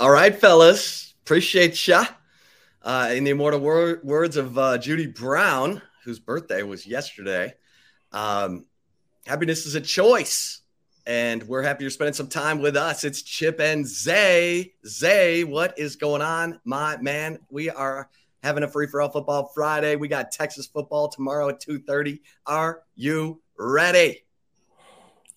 All right, fellas. Appreciate ya. Uh, in the immortal wor- words of uh, Judy Brown, whose birthday was yesterday, um, happiness is a choice. And we're happy you're spending some time with us. It's Chip and Zay. Zay, what is going on, my man? We are having a free for all football Friday. We got Texas football tomorrow at 2:30. Are you ready?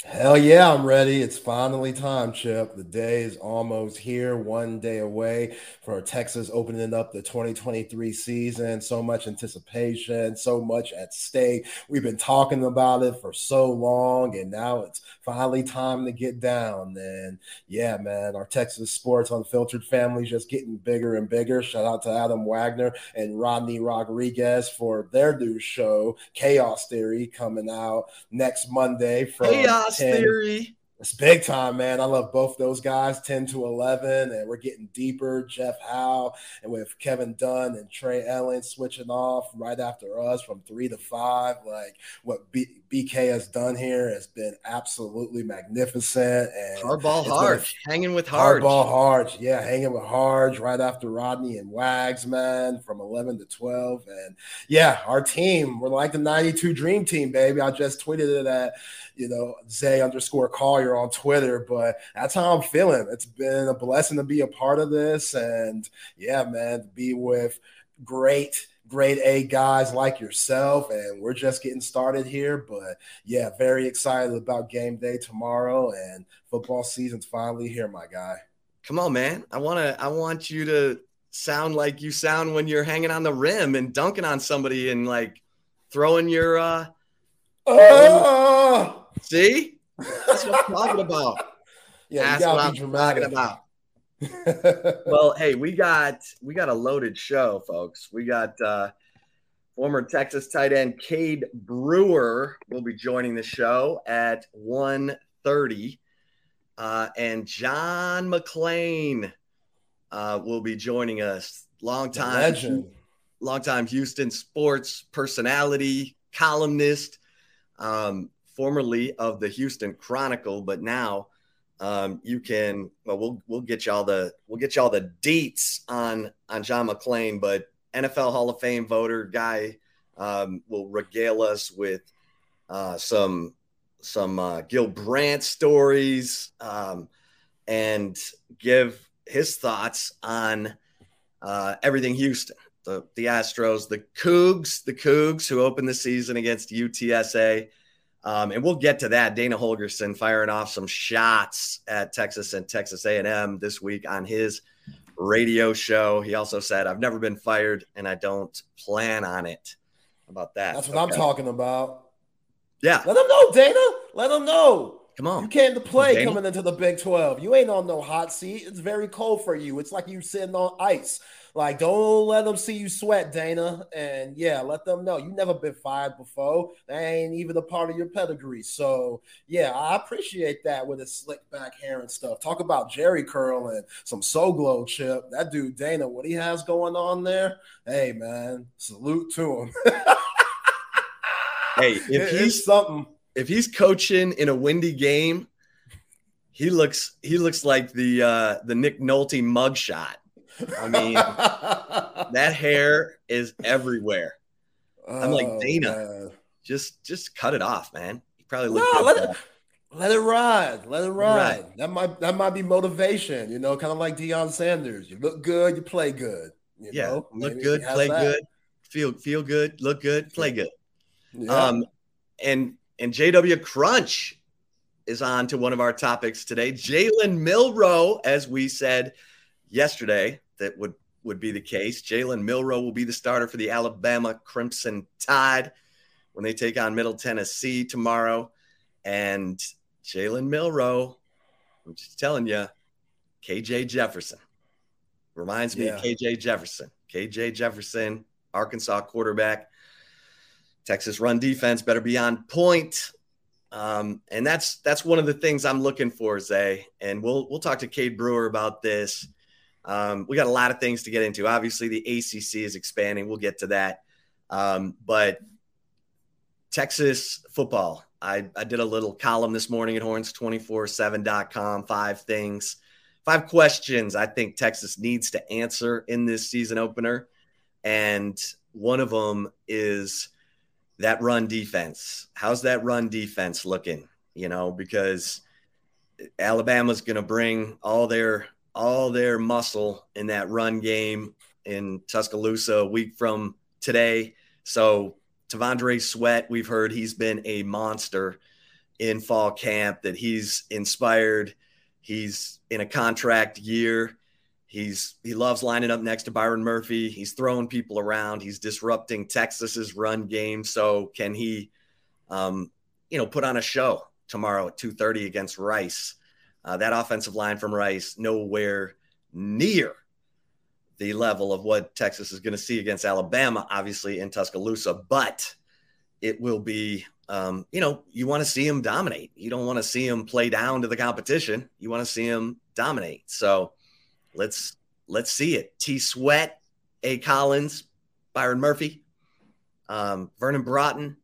Hell yeah, I'm ready. It's finally time, Chip. The day is almost here, one day away for Texas opening up the 2023 season. So much anticipation, so much at stake. We've been talking about it for so long, and now it's finally time to get down. And yeah, man, our Texas Sports Unfiltered family just getting bigger and bigger. Shout out to Adam Wagner and Rodney Rodriguez for their new show, Chaos Theory, coming out next Monday from Chaos 10, theory. It's big time, man. I love both those guys, 10 to 11, and we're getting deeper. Jeff Howe and with Kevin Dunn and Trey Ellen switching off right after us from three to five. Like what B- BK has done here has been absolutely magnificent. And hardball hard, hanging with Harge. Hardball hard, yeah, hanging with hard right after Rodney and Wags, man, from 11 to 12. And yeah, our team, we're like the 92 Dream Team, baby. I just tweeted it at you know, Zay underscore Collier on Twitter. But that's how I'm feeling. It's been a blessing to be a part of this. And yeah, man, to be with great grade A guys like yourself. And we're just getting started here. But yeah, very excited about game day tomorrow and football season's finally here, my guy. Come on, man. I wanna I want you to sound like you sound when you're hanging on the rim and dunking on somebody and like throwing your uh oh! See? That's what I'm talking about. Yeah, That's what I'm dramatic. talking about. Well, hey, we got we got a loaded show, folks. We got uh former Texas tight end Cade Brewer will be joining the show at 1:30. Uh, and John McClain uh, will be joining us. Long time, long time Houston sports personality, columnist. Um, formerly of the Houston Chronicle, but now um, you can. Well, we'll we'll get you all the we'll get you all the deets on on John McClain, but NFL Hall of Fame voter guy um, will regale us with uh, some some uh, Gil Brandt stories um, and give his thoughts on uh, everything Houston. The, the Astros, the Cougs, the Cougs who opened the season against UTSA. Um, and we'll get to that. Dana Holgorsen firing off some shots at Texas and Texas A&M this week on his radio show. He also said, "I've never been fired, and I don't plan on it." How about that? That's what okay. I'm talking about. Yeah, let them know, Dana. Let them know. Come on, you came to play coming into the Big Twelve. You ain't on no hot seat. It's very cold for you. It's like you sitting on ice. Like, don't let them see you sweat, Dana. And yeah, let them know you never been fired before. That ain't even a part of your pedigree. So yeah, I appreciate that with his slick back hair and stuff. Talk about Jheri curl and some Soul Glo chip. That dude Dana, what he has going on there. Hey man, salute to him. hey, if he's something, if he's coaching in a windy game, he looks he looks like the uh the Nick Nolte mugshot. I mean, that hair is everywhere. Oh, I'm like oh, Dana, man. just just cut it off, man. You probably look no, let it, let it ride. Let it ride. Right. That might that might be motivation, you know, kind of like Deion Sanders. You look good, you play good. You yeah, know? look Maybe good, play that. good, feel feel good, look good, play good. Yeah. Um, and and JW Crunch is on to one of our topics today. Jalen Milroe, as we said yesterday, that would would be the case. Jalen Milroe will be the starter for the Alabama Crimson Tide when they take on Middle Tennessee tomorrow. And Jalen Milroe, I'm just telling you, KJ Jefferson reminds me yeah. of KJ Jefferson. KJ Jefferson, Arkansas quarterback. Texas run defense better be on point. Um, and that's that's one of the things I'm looking for, Zay. And we'll we'll talk to Cade Brewer about this um, we got a lot of things to get into. Obviously, the ACC is expanding. We'll get to that. Um, but Texas football, I, I did a little column this morning at horns247.com, five things five questions I think Texas needs to answer in this season opener. And one of them is that run defense. How's that run defense looking? You know, because Alabama's going to bring all their all their muscle in that run game in Tuscaloosa a week from today. So T'Vondre Sweat, we've heard he's been a monster in fall camp, that he's inspired. He's in a contract year. He's he loves lining up next to Byron Murphy. He's throwing people around. He's disrupting Texas's run game. So can he, um, you know, put on a show tomorrow at two thirty against Rice? Uh, that offensive line from Rice nowhere near the level of what Texas is going to see against Alabama, obviously in Tuscaloosa, but it will be, um, you know, you want to see him dominate. You don't want to see him play down to the competition. You want to see him dominate. So let's let's see it. T. Sweat, A. Collins, Byron Murphy, um, Vernon Broughton,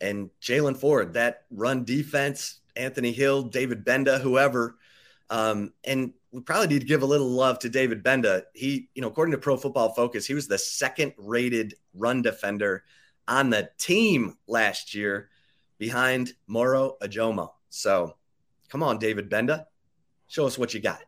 and Jaylan Ford. That run defense, Anthony Hill, David Gbenda, whoever. Um, and we probably need to give a little love to David Gbenda. He, you know, according to Pro Football Focus, he was the second rated run defender on the team last year behind Moro Ojomo. So come on, David Gbenda, show us what you got.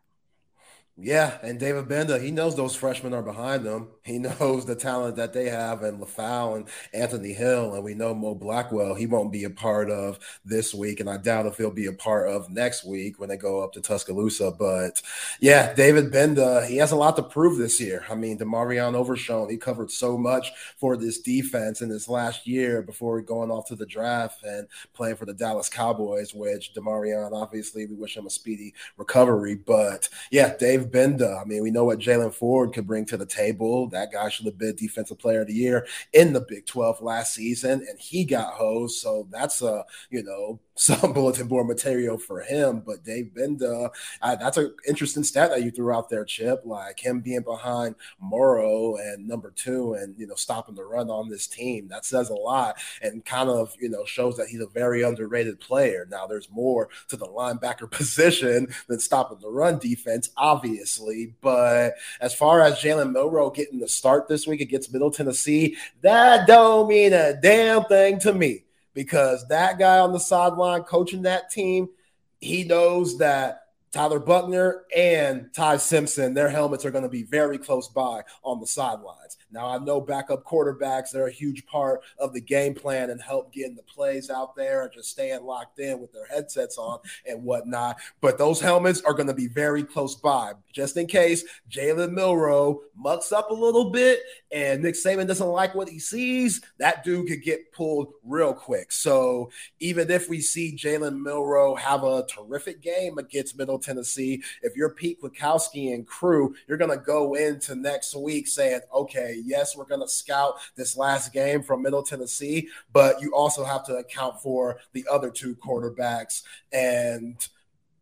Yeah, and David Gbenda, he knows those freshmen are behind them. He knows the talent that they have, and Lefau and Anthony Hill, and we know Mo Blackwell. He won't be a part of this week, and I doubt if he'll be a part of next week when they go up to Tuscaloosa. But yeah, David Gbenda, he has a lot to prove this year. I mean, DeMarvion Overshown, he covered so much for this defense in this last year before going off to the draft and playing for the Dallas Cowboys. Which DeMarvion, obviously, we wish him a speedy recovery. But yeah, Dave Gbenda. I mean, we know what Jaylan Ford could bring to the table. That guy should have been Defensive Player of the Year in the Big 12 last season, and he got hosed. So that's a, you know, some bulletin board material for him. But Dave Gbenda, uh, that's an interesting stat that you threw out there, Chip. Like him being behind Moro and number two, and you know stopping the run on this team. That says a lot, and kind of you know shows that he's a very underrated player. Now there's more to the linebacker position than stopping the run defense, obviously. But as far as Jalen Milroe getting the start this week against Middle Tennessee, that don't mean a damn thing to me because that guy on the sideline coaching that team, he knows that Tyler Buchner and Ty Simpson, their helmets are going to be very close by on the sidelines. Now, I know backup quarterbacks, they're a huge part of the game plan and help getting the plays out there and just staying locked in with their headsets on and whatnot. But those helmets are going to be very close by, just in case Jalen Milroe mucks up a little bit and Nick Saban doesn't like what he sees. That dude could get pulled real quick. So even if we see Jalen Milroe have a terrific game against Middle Tennessee, if you're Pete Kwiatkowski and crew, you're going to go into next week saying, okay, yes, we're going to scout this last game from Middle Tennessee, but you also have to account for the other two quarterbacks and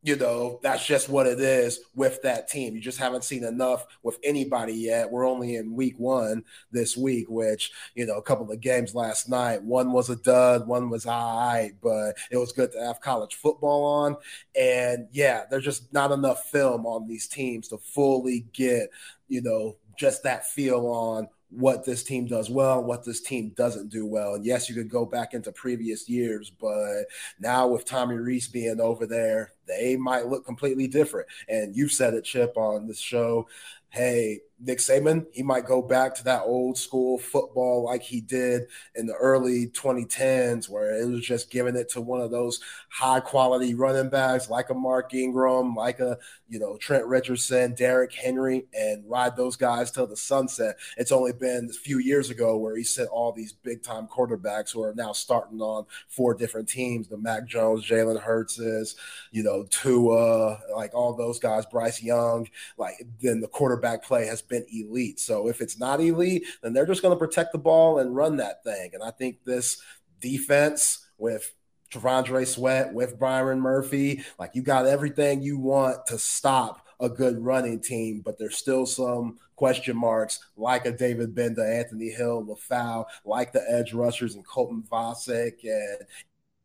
you know, that's just what it is with that team. You just haven't seen enough with anybody yet. We're only in week one this week, which, you know, a couple of games last night. One was a dud, one was all right, but it was good to have college football on. And yeah, there's just not enough film on these teams to fully get, you know, just that feel on what this team does well what this team doesn't do well. And yes, you could go back into previous years, but now with Tommy Rees being over there, they might look completely different. And you've said it, Chip, on this show. Hey, Nick Saban, he might go back to that old school football like he did in the early 2010s, where it was just giving it to one of those high quality running backs like a Mark Ingram, like a you know Trent Richardson, Derrick Henry, and ride those guys till the sunset. It's only been a few years ago where he sent all these big time quarterbacks who are now starting on four different teams: the Mac Jones, Jalen Hurtses, you know Tua, like all those guys, Bryce Young. Like then the quarterback play has been elite. So if it's not elite, then they're just going to protect the ball and run that thing. And I think this defense with T'Vondre Sweat, with Byron Murphy, like you got everything you want to stop a good running team, but there's still some question marks like a David Gbenda, Anthony Hill, Lefau, like the edge rushers and Colton Vasek and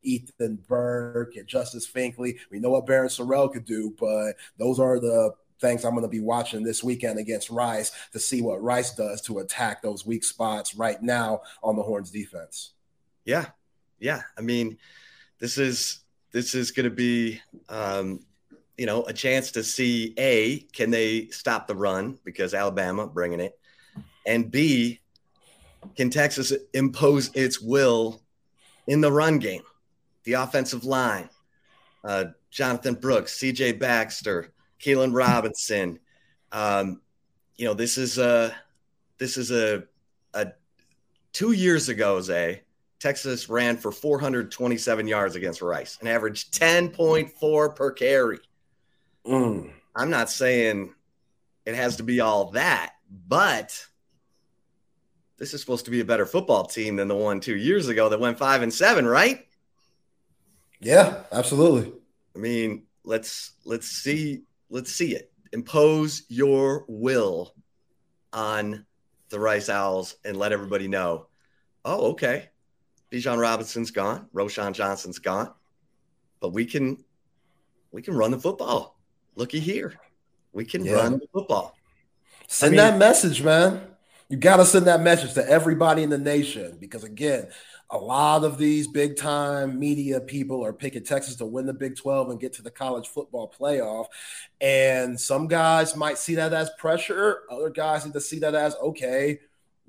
Ethan Burke and Justice Finkley. We know what Barryn Sorrell could do, but those are the things I'm going to be watching this weekend against Rice to see what Rice does to attack those weak spots right now on the Horns defense. Yeah. Yeah. I mean, this is this is going to be um, you know a chance to see a can they stop the run because Alabama bringing it, and b can Texas impose its will in the run game, the offensive line, uh, Jonathan Brooks, C.J. Baxter, Keilan Robinson. Um, you know this is a this is a a two years ago, Zay. Texas ran for 427 yards against Rice and averaged 10.4 per carry. Mm. I'm not saying it has to be all that, but this is supposed to be a better football team than the one two years ago that went five and seven, right? Yeah, absolutely. I mean, let's let's see let's see it. Impose your will on the Rice Owls and let everybody know. Oh, okay. Bijan Robinson's gone. Roschon Johnson's gone. But we can we can run the football looky here. We can yeah. run the football. Send I mean, that message, man. You got to send that message to everybody in the nation because, again, a lot of these big time media people are picking Texas to win the Big 12 and get to the college football playoff. And some guys might see that as pressure, other guys need to see that as okay,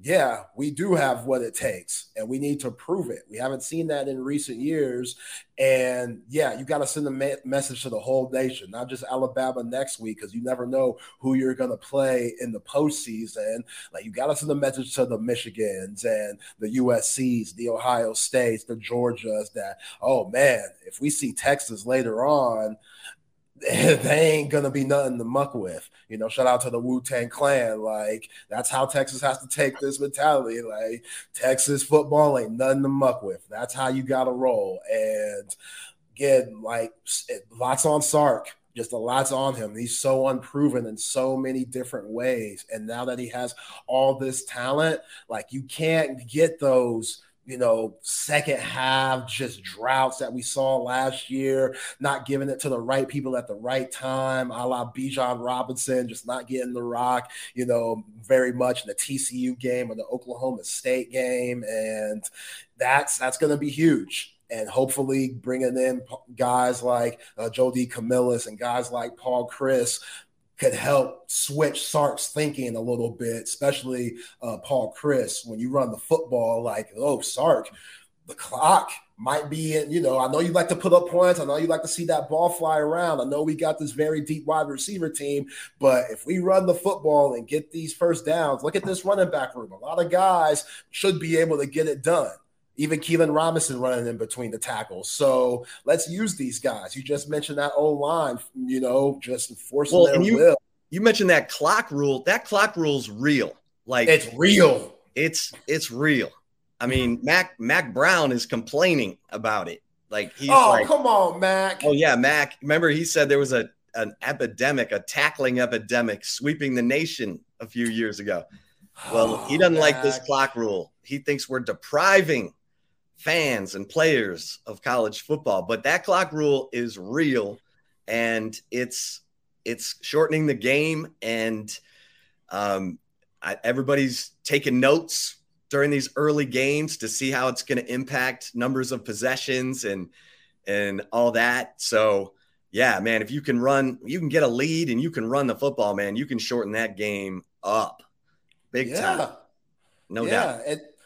yeah, we do have what it takes and we need to prove it. We haven't seen that in recent years. And yeah, you got to send a me- message to the whole nation, not just Alabama next week, because you never know who you're going to play in the postseason. Like, you got to send a message to the Michigans and the USCs, the Ohio States, the Georgias that, oh man, if we see Texas later on, they ain't gonna be nothing to muck with. You know, shout out to the Wu Tang Clan. Like that's how Texas has to take this mentality. Like Texas football ain't nothing to muck with. That's how you gotta roll. And again, like lots on Sark. Just a lot's on him. He's so unproven in so many different ways. And now that he has all this talent, like you can't get those you know, second half just droughts that we saw last year, not giving it to the right people at the right time, a la Bijan Robinson, just not getting the rock, you know, very much in the TCU game or the Oklahoma State game. And that's that's going to be huge and hopefully bringing in guys like uh, Joe DeCamillis and guys like Paul Chryst could help switch Sark's thinking a little bit, especially uh, Paul Chryst. When you run the football, like, oh, Sark, the clock might be in, you know, I know you like to put up points. I know you like to see that ball fly around. I know we got this very deep wide receiver team, but if we run the football and get these first downs, look at this running back room. A lot of guys should be able to get it done even Keelan Robinson running in between the tackles. So let's use these guys. You just mentioned that old line, you know, just enforcing well, their you, will. You mentioned that clock rule. That clock rule's real. Like it's real. It's it's real. I mean, Mack Mack Brown is complaining about it. Like he's oh, like, come on, Mack. Oh yeah, Mack. Remember he said there was a an epidemic, a tackling epidemic sweeping the nation a few years ago. Well, he oh, doesn't oh, like this clock rule. He thinks we're depriving fans and players of college football. But that clock rule is real, and it's it's shortening the game, and um, I, everybody's taking notes during these early games to see how it's going to impact numbers of possessions and and all that. So yeah, man, if you can run, you can get a lead and you can run the football, man, you can shorten that game up big yeah. time. No yeah. doubt.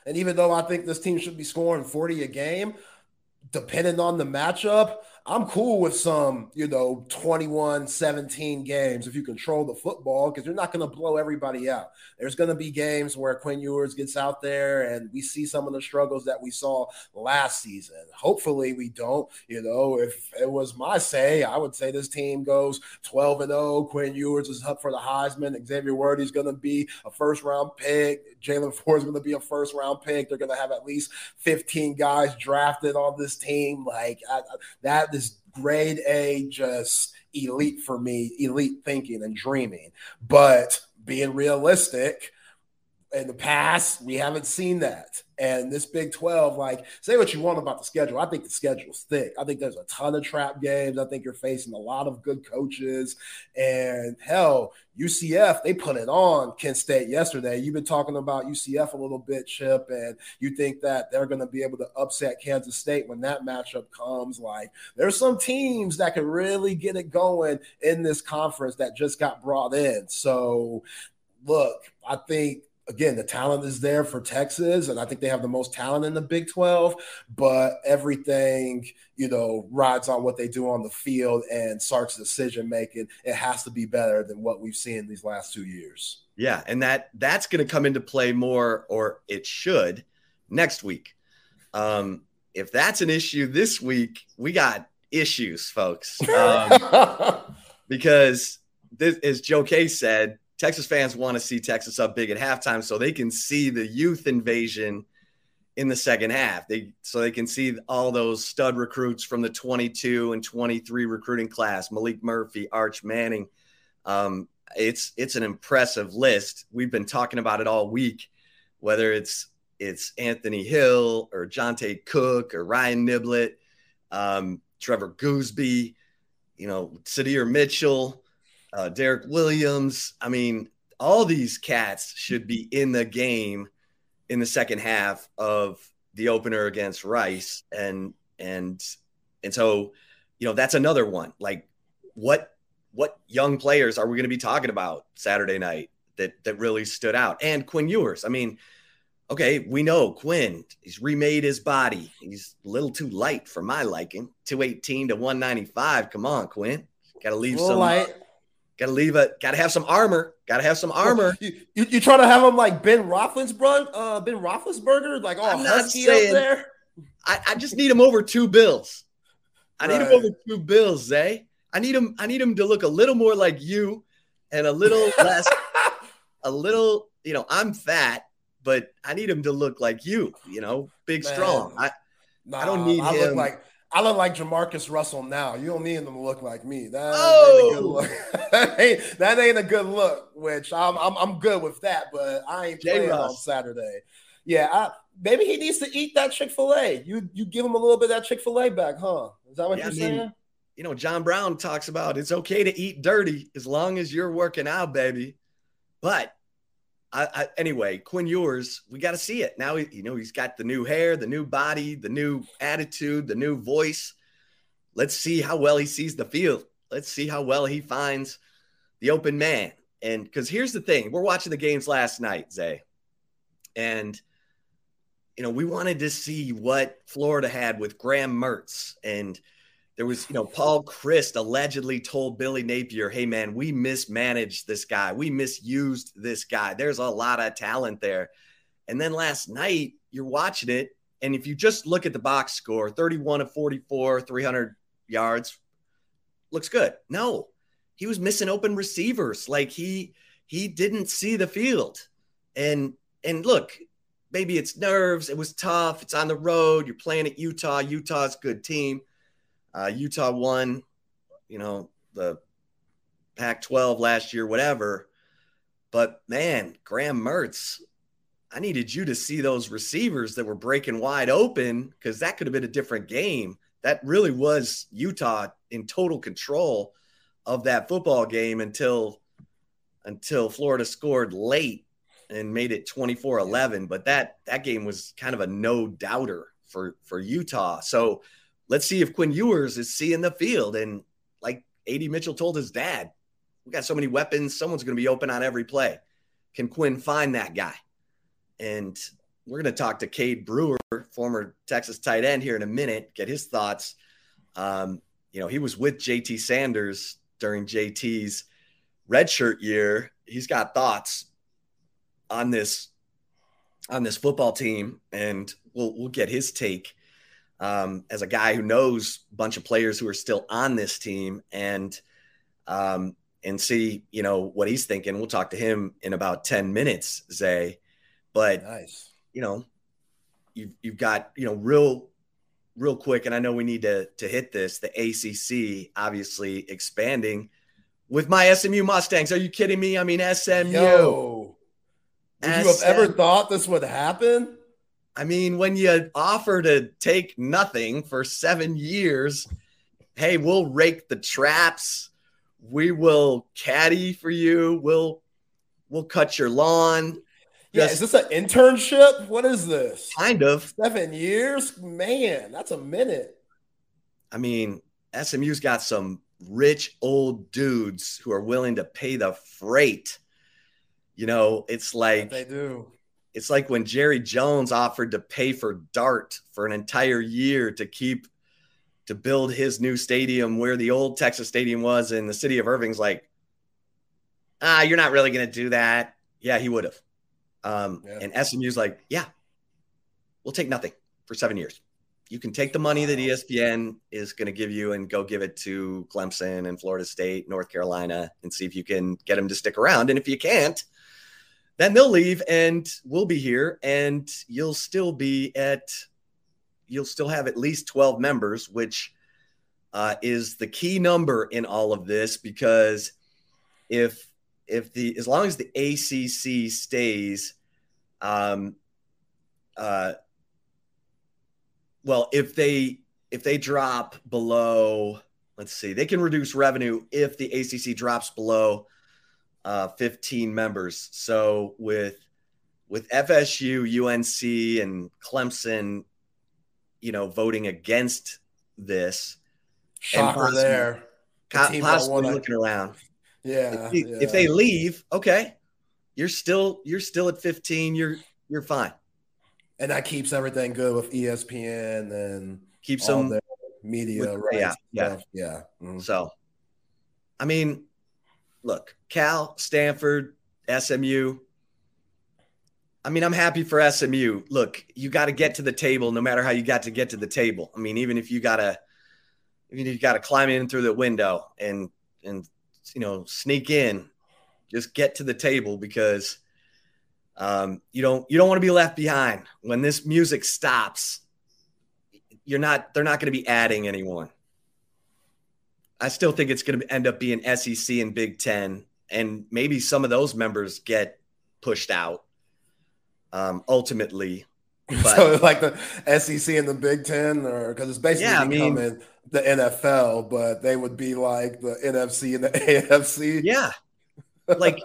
And even though I think this team should be scoring 40 a game, depending on the matchup, I'm cool with some, you know, 21 17 games if you control the football because you're not going to blow everybody out. There's going to be games where Quinn Ewers gets out there and we see some of the struggles that we saw last season. Hopefully, we don't. You know, if it was my say, I would say this team goes 12 and 0. Quinn Ewers is up for the Heisman. Xavier Worthy is going to be a first round pick. Jaylan Ford is going to be a first round pick. They're going to have at least 15 guys drafted on this team. Like, I, that is grade A, just elite for me, elite thinking and dreaming. But being realistic, in the past, we haven't seen that. And this Big 12, like, say what you want about the schedule. I think the schedule's thick. I think there's a ton of trap games. I think you're facing a lot of good coaches. And hell, UCF, they put it on Kent State yesterday. You've been talking about UCF a little bit, Chip, and you think that they're going to be able to upset Kansas State when that matchup comes. Like, there's some teams that can really get it going in this conference that just got brought in. So, look, I think again, the talent is there for Texas, and I think they have the most talent in the Big 12, but everything, you know, rides on what they do on the field and Sark's decision making. It has to be better than what we've seen these last two years. Yeah, and that that's going to come into play more, or it should, next week. Um, if that's an issue this week, we got issues, folks. Um, because this, as Joe Case said, Texas fans want to see Texas up big at halftime so they can see the youth invasion in the second half. They so they can see all those stud recruits from the 22 and 23 recruiting class, Malik Murphy, Arch Manning. Um, it's it's an impressive list. We've been talking about it all week, whether it's it's Anthony Hill or Johntay Cook or Ryan Niblett, um, Trevor Goosby, you know, Sydir Mitchell uh, Derek Williams. I mean, all these cats should be in the game in the second half of the opener against Rice, and and and so you know that's another one. Like, what what young players are we going to be talking about Saturday night that that really stood out? And Quinn Ewers. I mean, okay, we know Quinn. He's remade his body. He's a little too light for my liking. Two eighteen to one ninety five. Come on, Quinn. Got to leave some. Light. Got to leave a. Got to have some armor. Got to have some armor. You, you, you try to have him like Ben Roethlisberger, uh, Ben Roethlisberger, like all husky saying, up there. I, I just need him over two bills. I right. need him over two bills, Zay. I need him. I need him to look a little more like you, and a little less, a little. You know, I'm fat, but I need him to look like you. You know, big, Man. strong. I, nah, I don't need I him. Look like I look like Jamarcus Russell now. You don't need him to look like me. That oh. ain't a oh. good oh! look. that, ain't, that ain't a good look. Which I'm, I'm I'm good with that, but I ain't playing on Saturday. Yeah, I, maybe he needs to eat that Chick Fil A. You you give him a little bit of that Chick Fil A back, huh? Is that what yeah, you're I mean, saying? You know, John Brown talks about it's okay to eat dirty as long as you're working out, baby. But I, I, anyway, Quinn Ewers, we got to see it now. You know, he's got the new hair, the new body, the new attitude, the new voice. Let's see how well he sees the field. Let's see how well he finds the open man. And because here's the thing, we're watching the games last night, Zay, and you know we wanted to see what Florida had with Graham Mertz and there was, you know, Paul Chryst allegedly told Billy Napier, hey, man, we mismanaged this guy. We misused this guy. There's a lot of talent there. And then last night, you're watching it. And if you just look at the box score 31 of 44, 300 yards, looks good. No, he was missing open receivers. Like he, he didn't see the field. And, and look, maybe it's nerves. It was tough. It's on the road. You're playing at Utah. Utah's good team. Uh, Utah won, you know, the Pac 12 last year, whatever. But man, Graham Mertz, I needed you to see those receivers that were breaking wide open because that could have been a different game. That really was Utah in total control of that football game until until Florida scored late and made it 24-11 but that that game was kind of a no doubter for for Utah so let's see if Quinn Ewers is seeing the field. And like AD Mitchell told his dad, we got so many weapons, someone's going to be open on every play. Can Quinn find that guy? And we're going to talk to Cade Brewer, former Texas tight end, here in a minute, get his thoughts. Um, you know, he was with JT Sanders during JT's redshirt year. He's got thoughts on this on this football team, and we'll we'll get his take um, as a guy who knows a bunch of players who are still on this team and um, and see you know what he's thinking. We'll talk to him in about ten minutes, Zay. But nice. you know, you've you've got you know real real quick, and I know we need to to hit this. The ACC obviously expanding with my SMU Mustangs. Are you kidding me? I mean SMU. Yo. Would you have ever thought this would happen? I mean, when you offer to take nothing for seven years, hey, we'll rake the traps. We will caddy for you. We'll we'll cut your lawn. Yeah, is this an internship? What is this? Kind of. Seven years? Man, that's a minute. I mean, SMU's got some rich old dudes who are willing to pay the freight. You know, it's like they do. It's like when Jerry Jones offered to pay for Dart for an entire year to keep to build his new stadium where the old Texas Stadium was, and the city of Irving's like, ah, you're not really going to do that. Yeah, he would have. Um, yeah. And SMU's like, yeah, we'll take nothing for seven years. You can take the money that ESPN is going to give you and go give it to Clemson and Florida State, North Carolina, and see if you can get them to stick around. And if you can't, then they'll leave and we'll be here and you'll still be at, you'll still have at least 12 members, which uh, is the key number in all of this because if if the as long as the ACC stays, um, uh, well, if they if they drop below, let's see, they can reduce revenue if the ACC drops below uh, 15 members. So with with FSU, UNC, and Clemson, you know, voting against this, shocker possibly, there, the possibly looking around. Yeah if, yeah. if they leave, okay, you're still you're still at 15. You're you're fine. And that keeps everything good with ESPN and keeps some media, right? Yeah, yeah, yeah. Mm-hmm. So, I mean, look, Cal, Stanford, SMU. I mean, I'm happy for SMU. Look, you got to get to the table, no matter how you got to get to the table. I mean, even if you gotta, even if you gotta climb in through the window and and you know, sneak in, just get to the table because um, you don't you don't want to be left behind when this music stops. You're not they're not going to be adding anyone. I still think it's going to end up being SEC and Big Ten, and maybe some of those members get pushed out um, ultimately. But, so like the SEC and the Big Ten, or because it's basically yeah, becoming I mean, the NFL, but they would be like the NFC and the AFC. Yeah, like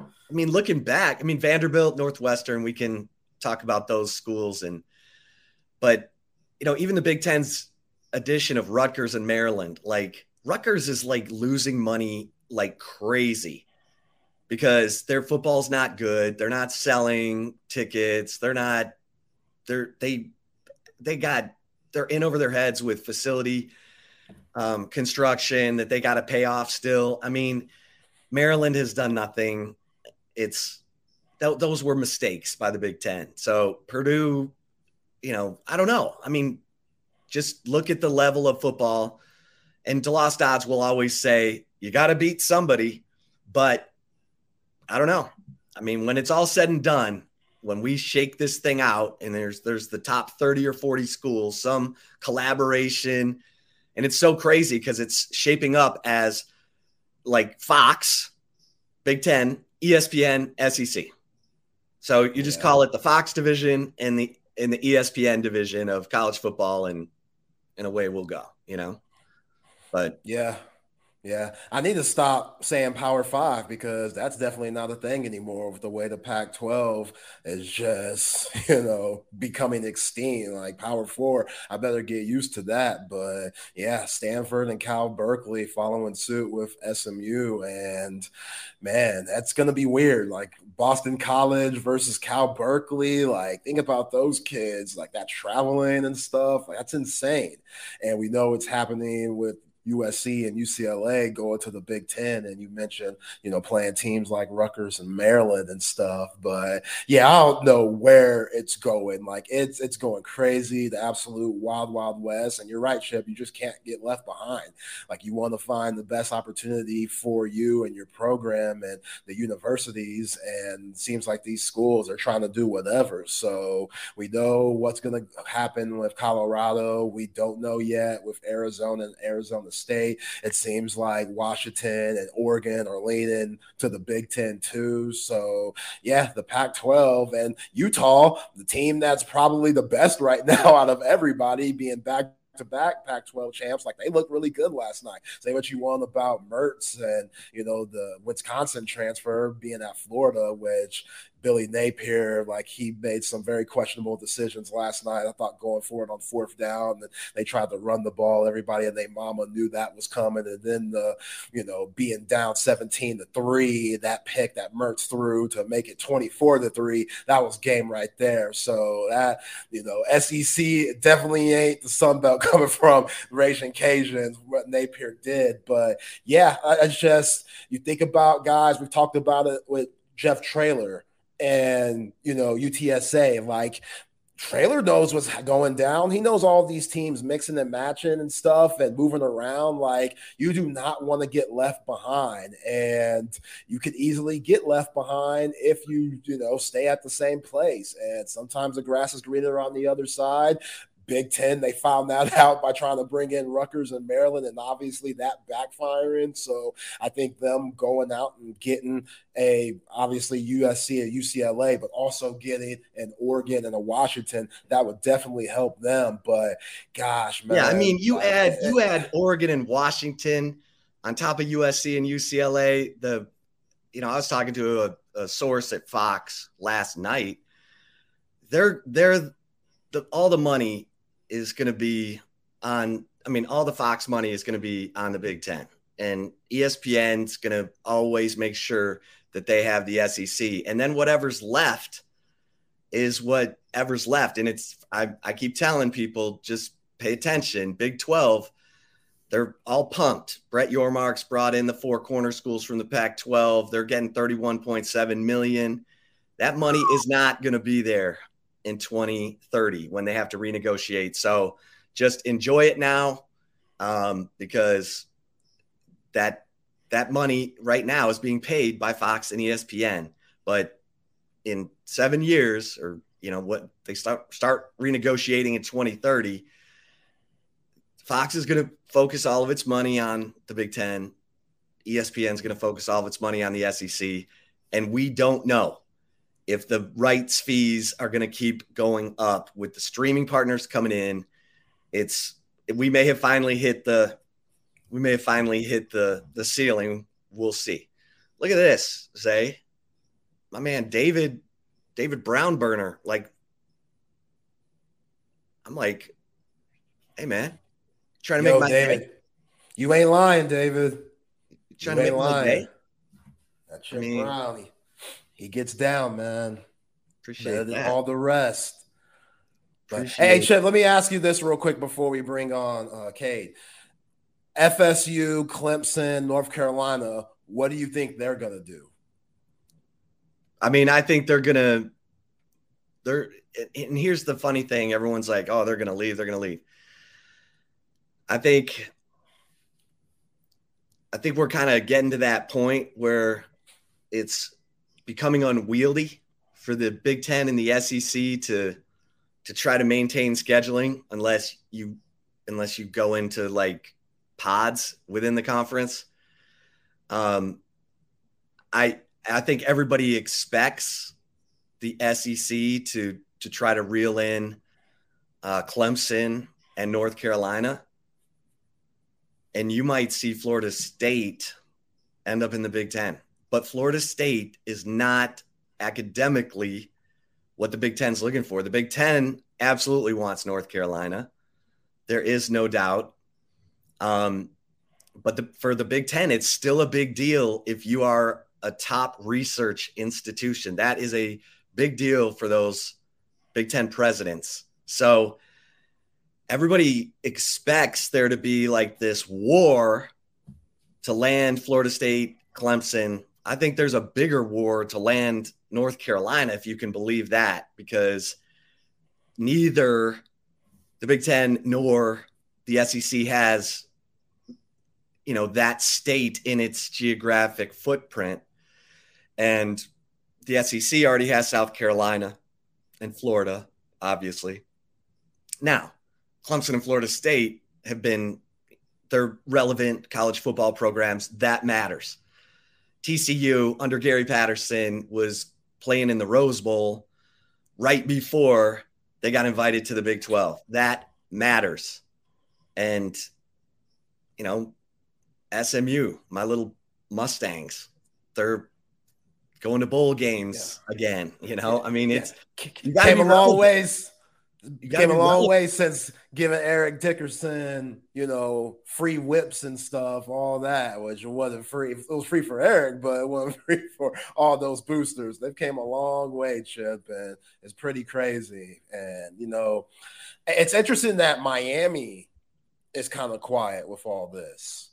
I mean, looking back, I mean Vanderbilt, Northwestern, we can talk about those schools, and but you know even the Big Ten's addition of Rutgers and Maryland, like Rutgers is like losing money like crazy because their football's not good. They're not selling tickets. They're not they're they they got they're in over their heads with facility um, construction that they got to pay off still. I mean, Maryland has done nothing. It's th- those were mistakes by the Big Ten. So Purdue, you know, I don't know. I mean, just look at the level of football. And DeLoss Dodds will always say you got to beat somebody, but I don't know. I mean, when it's all said and done, when we shake this thing out and there's there's the top 30 or 40 schools some collaboration and it's so crazy because it's shaping up as like fox big 10 espn sec so you just yeah. call it the fox division and the in the espn division of college football and in a way we'll go you know? But yeah yeah, I need to stop saying Power Five because that's definitely not a thing anymore with the way the Pac 12 is just, you know, becoming extinct. Like Power Four, I better get used to that. But yeah, Stanford and Cal Berkeley following suit with SMU. And man, that's going to be weird. Like Boston College versus Cal Berkeley. Like, think about those kids, like that traveling and stuff. Like, that's insane. And we know it's happening with USC and UCLA going to the Big Ten, and you mentioned, you know, playing teams like Rutgers and Maryland and stuff. But yeah, I don't know where it's going. Like it's it's going crazy, the absolute wild, wild west. And you're right, Chip. You just can't get left behind. Like you want to find the best opportunity for you and your program and the universities. And seems like these schools are trying to do whatever. So we know what's going to happen with Colorado. We don't know yet with Arizona and Arizona Florida State. It seems like Washington and Oregon are leaning to the Big Ten too. So yeah, the Pac-12 and Utah, the team that's probably the best right now out of everybody, being back to back Pac 12 champs. Like they looked really good last night. Say what you want about Mertz and, you know, the Wisconsin transfer being at Florida, which Billy Napier, like he made some very questionable decisions last night. I thought going forward on fourth down, and they tried to run the ball. Everybody and their mama knew that was coming. And then the, you know, being down 17 to three, that pick that Mertz threw to make it 24 to three, that was game right there. So that, you know, SEC definitely ain't the Sun Belt coming from Raging Cajuns, what Napier did. But yeah, I, I just, you think about guys, we've talked about it with Jeff Traylor and you know UTSA. Like Traylor knows what's going down. He knows all these teams mixing and matching and stuff and moving around. Like you do not want to get left behind, and you could easily get left behind if you you know stay at the same place. And sometimes the grass is greener on the other side. Big Ten, they found that out by trying to bring in Rutgers and Maryland, and obviously that backfiring. So I think them going out and getting a obviously USC and UCLA, but also getting an Oregon and a Washington that would definitely help them. But gosh, man, yeah, I mean, you add eh, you add Oregon and Washington on top of USC and UCLA. The you know, I was talking to a, a source at Fox last night. They're they're the all the money is going to be on, I mean, all the Fox money is going to be on the Big Ten. And ESPN's going to always make sure that they have the SEC. And then whatever's left is whatever's left. And it's, I, I keep telling people just pay attention. Big 12, they're all pumped. Brett Yormark's brought in the four corner schools from the Pac 12. They're getting 31.7 million. That money is not going to be there in 2030 when they have to renegotiate. So just enjoy it now um, because that that money right now is being paid by Fox and ESPN. But in seven years, or you know what they start start renegotiating in 2030, Fox is going to focus all of its money on the Big Ten. ESPN is going to focus all of its money on the SEC, and we don't know if the rights fees are going to keep going up with the streaming partners coming in, it's we may have finally hit the we may have finally hit the the ceiling. We'll see. Look at this, Zay. My man David David Brownburner. Like I'm like, hey man, trying to Yo, make my David. Day. You ain't lying, David. trying you to make lying. my day. That's your I mean, brownie he gets down, man. Appreciate that. all the rest. But, hey, Chip, let me ask you this real quick before we bring on uh, Cade. FSU, Clemson, North Carolina. What do you think they're going to do? I mean, I think they're going to. They're and here's the funny thing: everyone's like, "Oh, they're going to leave. They're going to leave." I think. I think we're kind of getting to that point where it's becoming unwieldy for the Big Ten and the SEC to to try to maintain scheduling unless you unless you go into like pods within the conference. Um, I I think everybody expects the SEC to to try to reel in uh, Clemson and North Carolina, and you might see Florida State end up in the Big Ten. But Florida State is not academically what the Big Ten is looking for. The Big Ten absolutely wants North Carolina. There is no doubt. Um, but the, for the Big Ten, it's still a big deal if you are a top research institution. That is a big deal for those Big Ten presidents. So everybody expects there to be like this war to land Florida State, Clemson, I think there's a bigger war to land North Carolina, if you can believe that, because neither the Big Ten nor the SEC has, you know, that state in its geographic footprint. And the SEC already has South Carolina and Florida, obviously. Now, Clemson and Florida State have been they're relevant college football programs. That matters. TCU under Gary Patterson was playing in the Rose Bowl right before they got invited to the Big 12. That matters. And, you know, SMU, my little Mustangs, they're going to bowl games yeah. again. You know, I mean, it's you came a long ways. You came a long way since giving Eric Dickerson, you know, free whips and stuff, all that, which wasn't free. It was free for Eric, but it wasn't free for all those boosters. They've came a long way, Chip, and it's pretty crazy. And you know, it's interesting that Miami is kind of quiet with all this.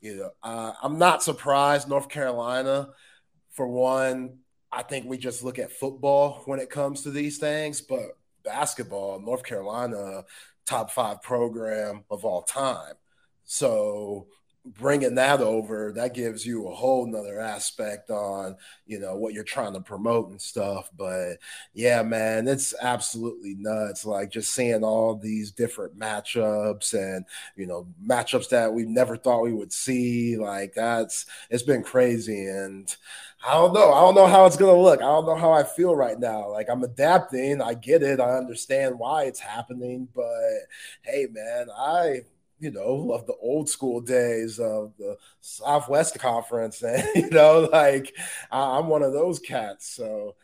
You know, uh, I'm not surprised. North Carolina, for one, I think we just look at football when it comes to these things, but basketball, North Carolina, top five program of all time. So bringing that over that gives you a whole nother aspect on you know what you're trying to promote and stuff but yeah man it's absolutely nuts like just seeing all these different matchups and you know matchups that we never thought we would see like that's it's been crazy and I don't know. I don't know how it's gonna look. I don't know how I feel right now. Like I'm adapting. I get it. I understand why it's happening. But hey, man, I you know of the old school days of the Southwest Conference, and you know, like I'm one of those cats. So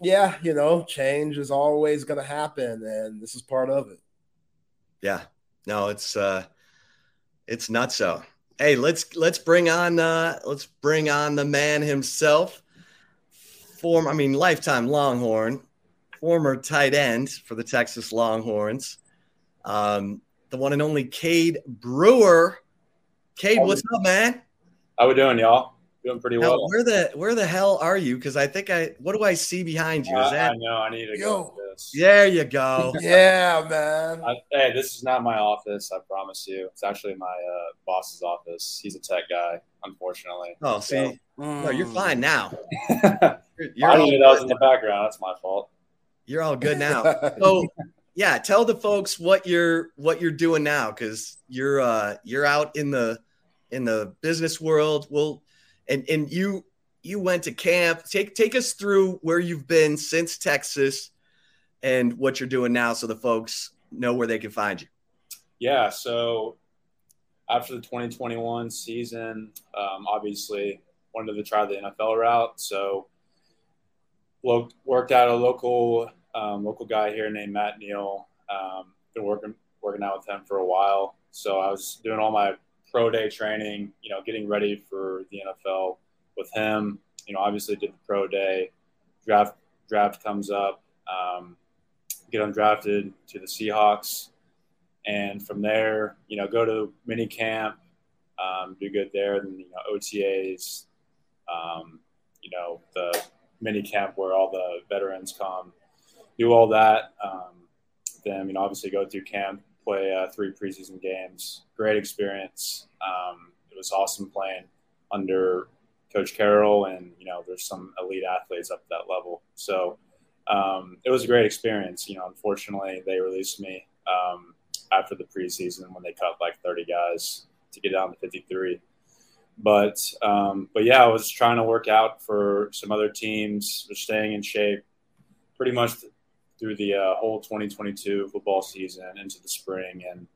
yeah, you know, change is always gonna happen, and this is part of it. Yeah. No, it's uh, it's not so. Hey, let's let's bring on uh, let's bring on the man himself. Former, I mean, lifetime Longhorn, former tight end for the Texas Longhorns, um, the one and only Cade Brewer. Cade, what's up, man? How we doing, y'all? Doing pretty now, well. Where the where the hell are you? Because I think I what do I see behind you? Is uh, that I know I need to Yo. go. There you go. yeah, man. I, hey, this is not my office. I promise you. It's actually my uh, boss's office. He's a tech guy, unfortunately. Oh, see, so. no, you're fine now. you're, you're I knew that was in the background. That's my fault. You're all good now. so, yeah, tell the folks what you're what you're doing now because you're uh, you're out in the in the business world. Well, and and you you went to camp. Take take us through where you've been since Texas and what you're doing now so the folks know where they can find you. Yeah. So after the 2021 season, um, obviously wanted to try the NFL route. So worked out a local um, local guy here named Matt Neal. Um, been working working out with him for a while. So I was doing all my pro day training, you know, getting ready for the NFL with him. You know, obviously did the pro day. Draft draft comes up. Um, get undrafted to the Seahawks, and from there, you know, go to mini camp, um, do good there, and you know, OTAs, um, you know, the mini camp where all the veterans come, do all that. Um, then, you know, obviously go through camp, play uh, three preseason games. Great experience. Um, it was awesome playing under Coach Carroll, and you know, there's some elite athletes up at that level. So um, it was a great experience. You know, unfortunately, they released me um, after the preseason when they cut like 30 guys to get down to 53. But um, but yeah, I was trying to work out for some other teams, was staying in shape, pretty much through the uh, whole 2022 football season into the spring, and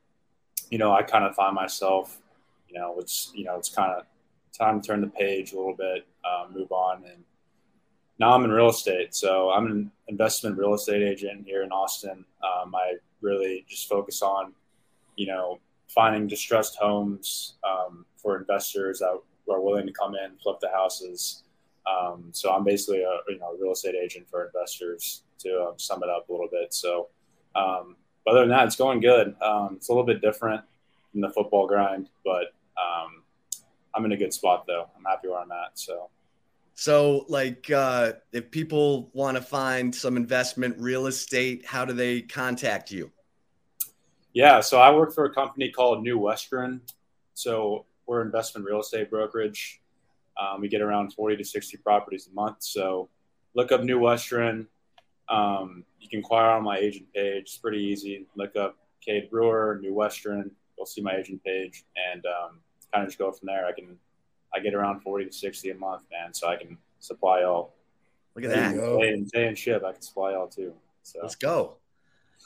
you know, I kind of find myself, you know, it's you know, it's kind of time to turn the page a little bit, uh, move on, and now I'm in real estate. So I'm an investment real estate agent here in Austin. Um, I really just focus on, you know, finding distressed homes um, for investors that are willing to come in, flip the houses. Um, so I'm basically a you know real estate agent for investors to um, sum it up a little bit. So, um, other than that, it's going good. Um, it's a little bit different than the football grind, but I'm in a good spot though. I'm happy where I'm at. So. So, like, uh, if people want to find some investment real estate, how do they contact you? Yeah, so I work for a company called New Western. So we're investment real estate brokerage. Um, we get around 40 to 60 properties a month. So look up New Western. Um, you can inquire on my agent page. It's pretty easy. Look up Cade Brewer, New Western. you'll see my agent page and um, kind of just go from there. I can I get around forty to sixty a month, man, so I can supply y'all. Look at that. Zay and, Zay and Chip, I can supply y'all too. So let's go.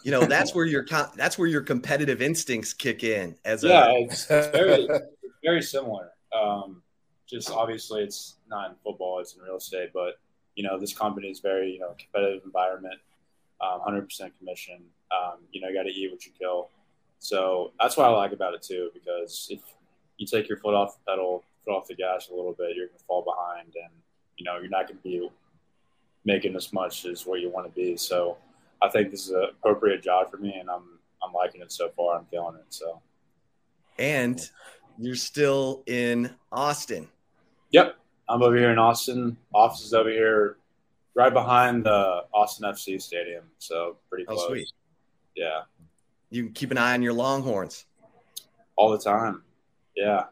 You know, that's where your that's where your competitive instincts kick in. As yeah, a- it's, it's very very similar. Um, just obviously, it's not in football; it's in real estate. But you know, this company is very you know competitive environment, um, hundred um, percent commission. Um, you know, you got to eat what you kill. So that's what I like about it too, because if you take your foot off the pedal, foot off the gas a little bit, you're going to fall behind, and you know you're not going to be making as much as what you want to be. So I think this is an appropriate job for me, and I'm I'm liking it so far. I'm feeling it. So, and you're still in Austin. Yep, I'm over here in Austin. Office is over here, right behind the Austin FC stadium. So pretty oh, close. Oh, sweet. Yeah. You can keep an eye on your Longhorns. All the time. Yeah.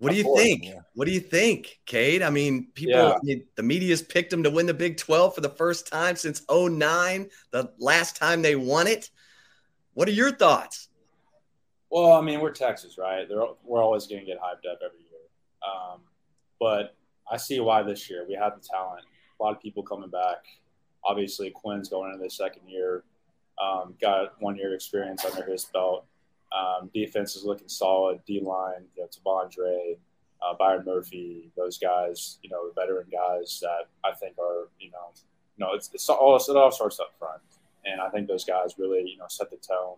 What do you course, think? Yeah. What do you think, Cade? I mean, people, yeah. I mean, the media's picked them to win the Big 12 for the first time since 09, the last time they won it. What are your thoughts? Well, I mean, we're Texas, right? They're, we're always going to get hyped up every year. Um, but I see why this year. We have the talent, a lot of people coming back. Obviously, Quinn's going into the second year, um, got one year experience under his belt. Um, defense is looking solid. D line, you know, T'Vondre, uh, Byron Murphy, those guys, you know, the veteran guys that I think are, you know, you know, it's, it's all it all starts up front, and I think those guys really, you know, set the tone.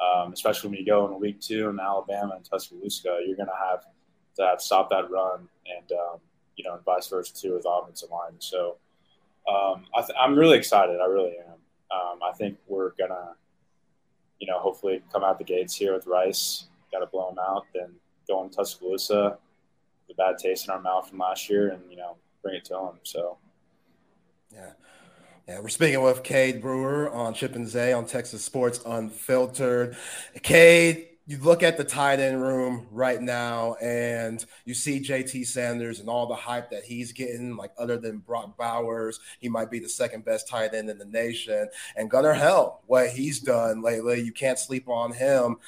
Um, especially when you go in week two in Alabama and Tuscaloosa, you're going to have to stop that run, and um, you know, and vice versa too with offensive line. So um, I am really excited. I really am. Um, I think we're gonna you know, hopefully come out the gates here with Rice. Got to blow them out. Then go in Tuscaloosa, the bad taste in our mouth from last year, and you know, bring it to them. So, yeah. Yeah, we're speaking with Cade Brewer on Chip and Zay on Texas Sports Unfiltered. Cade, you look at the tight end room right now and you see JT Sanders and all the hype that he's getting, like other than Brock Bowers, he might be the second best tight end in the nation. And Gunnar Helm, what he's done lately, you can't sleep on him.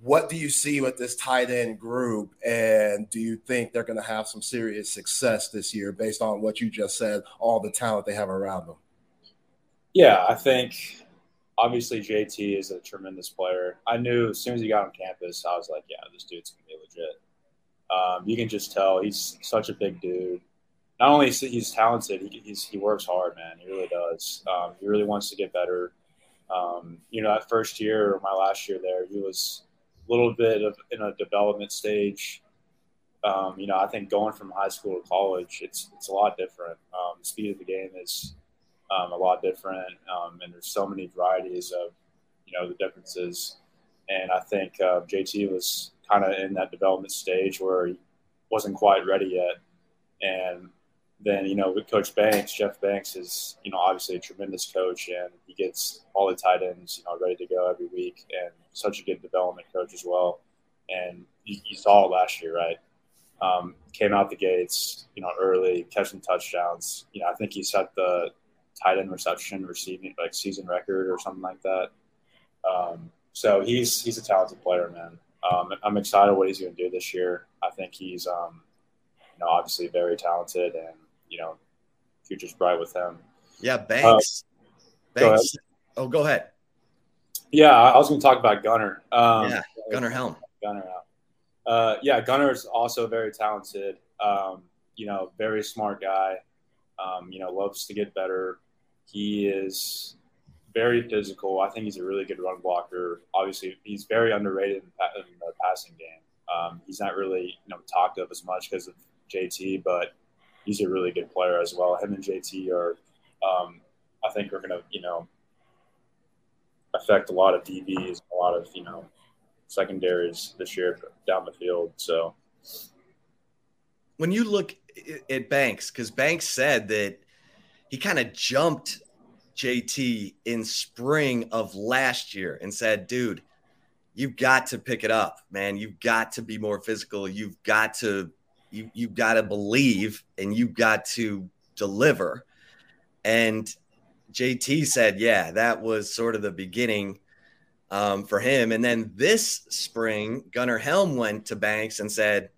What do you see with this tight end group? And do you think they're going to have some serious success this year based on what you just said, all the talent they have around them? Yeah, I think obviously JT is a tremendous player. I knew as soon as he got on campus, I was like, yeah, this dude's gonna be legit. Um, you can just tell he's such a big dude. Not only is he's talented, he, he's, he works hard, man. He really does. Um, he really wants to get better. Um, you know, that first year or my last year there, he was a little bit of in a development stage. Um, you know, I think going from high school to college, it's it's a lot different. Um, the speed of the game is um, a lot different, um, and there's so many varieties of you know the differences. And I think uh, JT was kind of in that development stage where he wasn't quite ready yet. And then you know with Coach Banks, Jeff Banks is you know obviously a tremendous coach, and he gets all the tight ends you know ready to go every week, and such a good development coach as well. And you, you saw it last year, right? Um, came out the gates, you know, early, catching touchdowns. You know, I think he set the tight end reception receiving like season record or something like that. Um, so he's he's a talented player, man. Um, I'm excited what he's going to do this year. I think he's um, you know obviously very talented and you know future's bright with him. Yeah, Banks. Uh, Banks. Go oh, go ahead. Yeah, I was going to talk about Gunnar. Um, yeah, Gunnar Helm. Gunnar. Uh, yeah, Gunnar is also very talented. Um, you know, very smart guy. Um, you know, loves to get better. He is very physical. I think he's a really good run blocker. Obviously, he's very underrated in, the passing game. Um, he's not really you know talked of as much because of JT, but he's a really good player as well. Him and JT are, um, I think, are going to you know affect a lot of DBs, a lot of you know secondaries this year down the field. So when you look at Banks, because Banks said that he kind of jumped JT in spring of last year and said, dude, you've got to pick it up, man. You've got to be more physical. You've got to you you've got to believe and you've got to deliver. And JT said, yeah, that was sort of the beginning um, for him. And then this spring, Gunnar Helm went to Banks and said,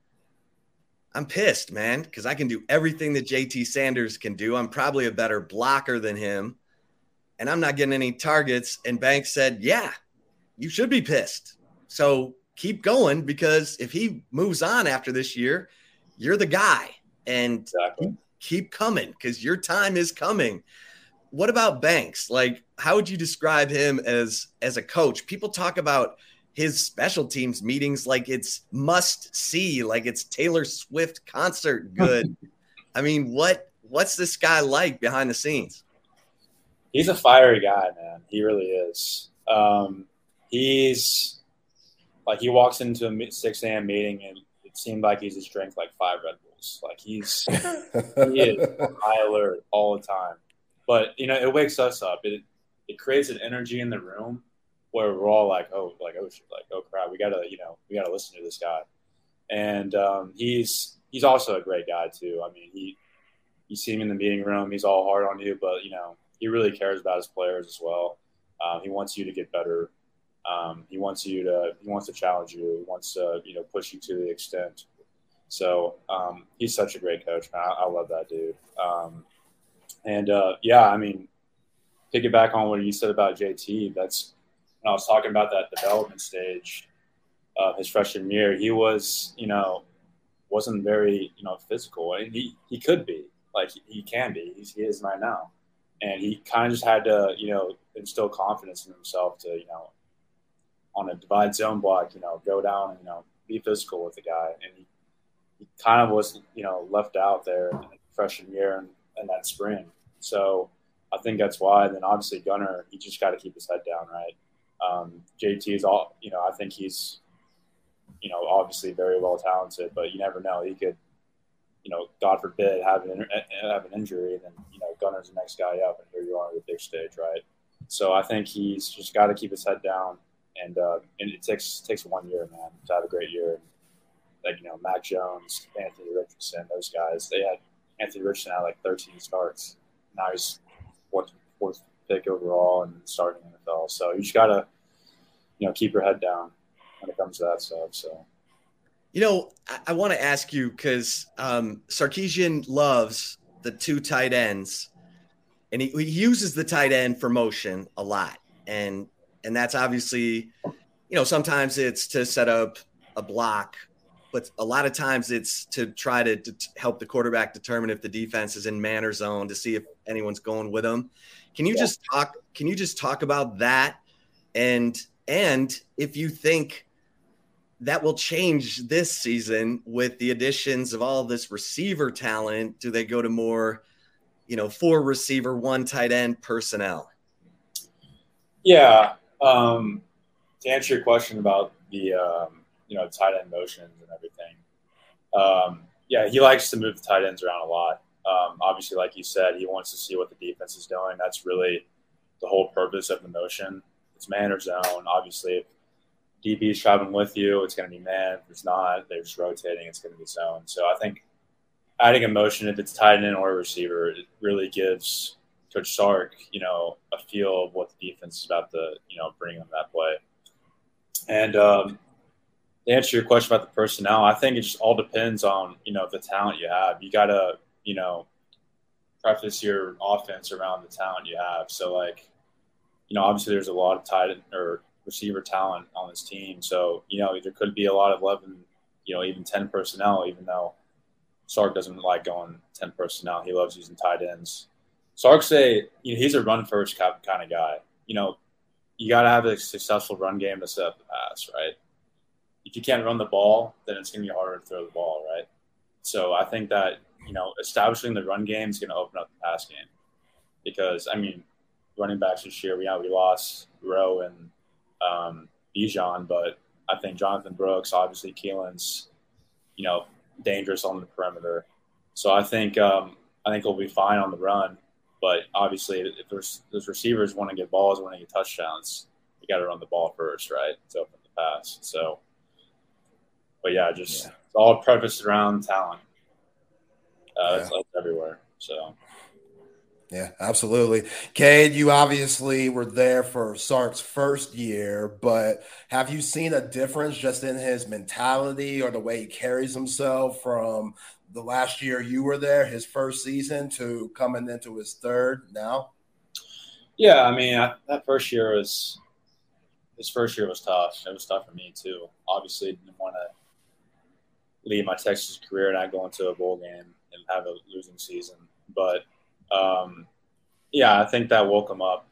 I'm pissed, man, because I can do everything that JT Sanders can do. I'm probably a better blocker than him, and I'm not getting any targets. And Banks said, Yeah, you should be pissed. So keep going because if he moves on after this year, you're the guy. And exactly. keep coming because your time is coming what about Banks? Like, how would you describe him as as a coach? People talk about his special teams meetings like it's must see, like it's Taylor Swift concert good. I mean, what what's this guy like behind the scenes? He's a fiery guy, man. He really is. Um, he's like he walks into a six a.m. meeting and it seemed like he's just drank like five Red Bulls. Like he's he is high alert all the time. But you know, it wakes us up. It it creates an energy in the room where we're all like, oh, like oh shit, like oh crap, we gotta you know we gotta listen to this guy. And um, he's he's also a great guy too. I mean, he you see him in the meeting room, he's all hard on you, but you know he really cares about his players as well. Um, he wants you to get better. Um, he wants you to he wants to challenge you. He wants to you know push you to the extent. So um, he's such a great coach, man. I, I love that dude. Um, and uh, yeah, I mean, piggyback on what you said about JT, that's when I was talking about that development stage of his freshman year, he was, you know, wasn't very, you know, physical. And he, he could be, like he can be. He's, he is right now. And he kind of just had to, you know, instill confidence in himself to, you know, on a divide zone block, you know, go down and, you know, be physical with the guy. And he, he kind of was, you know, left out there freshman year and, and that spring. So I think that's why. And then obviously Gunnar, he just got to keep his head down, right? Um, JT is all, you know, I think he's, you know, obviously very well talented, but you never know. He could, you know, God forbid, have an have an injury, and then you know Gunnar's the next guy up, and here you are on the big stage, right? So I think he's just got to keep his head down, and uh, and it takes takes one year, man, to have a great year. Like you know, Mac Jones, Anthony Richardson, those guys, they had Anthony Richardson had like 13 starts now he's fourth, fourth pick overall and starting NFL. So you just gotta, you know, keep your head down when it comes to that stuff. So. You know, I, I want to ask you because um, Sarkisian loves the two tight ends, and he, he uses the tight end for motion a lot, and and that's obviously, you know, sometimes it's to set up a block but a lot of times it's to try to, to, help the quarterback determine if the defense is in man or zone to see if anyone's going with them. Can you yeah. just talk? Can you just talk about that? And and if you think that will change this season with the additions of all this receiver talent, do they go to more, you know, four receiver, one tight end personnel? Yeah. Um, to answer your question about the um, you know tight end motions and everything. Um, yeah, he likes to move the tight ends around a lot. Um, obviously, like you said, he wants to see what the defense is doing. That's really the whole purpose of the motion. It's man or zone. Obviously, if DB is traveling with you, it's going to be man. If it's not, they're just rotating. It's going to be zone. So I think adding a motion, if it's tight end or receiver, it really gives Coach Sark, you know, a feel of what the defense is about to, you know, bring them that play. And um, answer your question about the personnel, I think it just all depends on you know the talent you have. You gotta you know preface your offense around the talent you have. So like you know obviously there's a lot of tight or receiver talent on this team. So you know there could be a lot of eleven, you know even ten personnel. Even though Sark doesn't like going ten personnel, he loves using tight ends. Sark say you know, he's a run first kind of guy. You know you got to have a successful run game to set up the pass, right? If you can't run the ball, then it's going to be harder to throw the ball, right? So I think that you know establishing the run game is going to open up the pass game because I mean running backs this year, we yeah, we lost Rowe and um, Bijan, but I think Jonathan Brooks, obviously Keilan's, you know, dangerous on the perimeter. So I think um, I think he'll be fine on the run, but obviously if there's those receivers want to get balls, want to get touchdowns, you got to run the ball first, right? To open the pass. So but yeah, just yeah. it's all prefaced around talent. Uh, yeah. it's, it's everywhere. So Yeah, absolutely. Cade, you obviously were there for Sark's first year, but have you seen a difference just in his mentality or the way he carries himself from the last year you were there, his first season, to coming into his third now? Yeah, I mean, I, that first year was his first year was tough. It was tough for me too. Obviously, didn't want to leave my Texas career and not go into a bowl game and have a losing season, but um, yeah, I think that woke him up.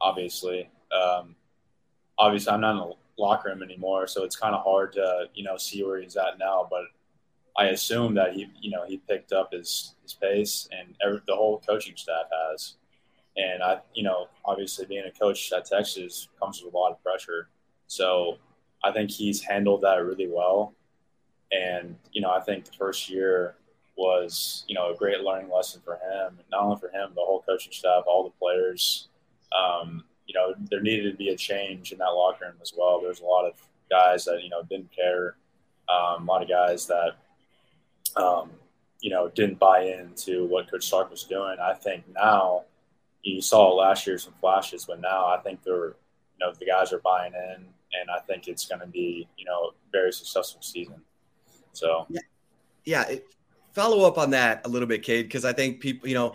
Obviously, um, obviously, I'm not in the locker room anymore, so it's kind of hard to you know see where he's at now. But I assume that he you know he picked up his his pace, and every, the whole coaching staff has. And I, you know, obviously being a coach at Texas comes with a lot of pressure. So I think he's handled that really well. And, you know, I think the first year was you know a great learning lesson for him. Not only for him, the whole coaching staff, all the players. Um, you know, there needed to be a change in that locker room as well. There's a lot of guys that you know didn't care. Um, a lot of guys that um, you know didn't buy into what Coach Sark was doing. I think now you saw last year some flashes, but now I think they're you know the guys are buying in, and I think it's going to be you know a very successful season. So yeah, yeah. It, follow up on that a little bit, Cade, because I think people, you know,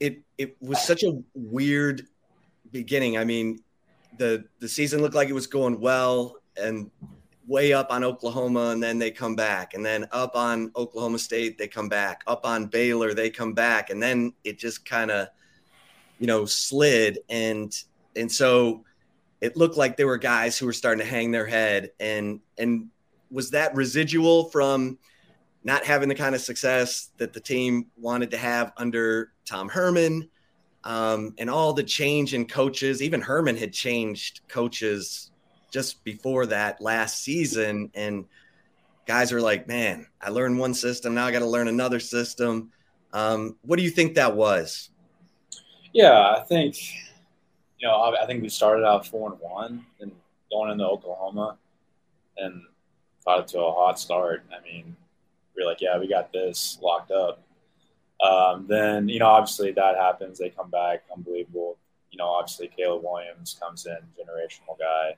it it was such a weird beginning. I mean, the the season looked like it was going well and way up on Oklahoma, and then they come back, and then up on Oklahoma State, they come back, up on Baylor, they come back, and then it just kind of, you know, slid, and and so it looked like there were guys who were starting to hang their head, and and was that residual from not having the kind of success that the team wanted to have under Tom Herman, um, and all the change in coaches. Even Herman had changed coaches just before that last season, and guys are like, "Man, I learned one system, now I got to learn another system." Um, what do you think that was? Yeah, I think you know, I, I think we started out four and one, and going into Oklahoma, and got it to a hot start. I mean, we're like, yeah, we got this locked up. Um, then, you know, obviously that happens. They come back, unbelievable. You know, obviously Caleb Williams comes in, generational guy.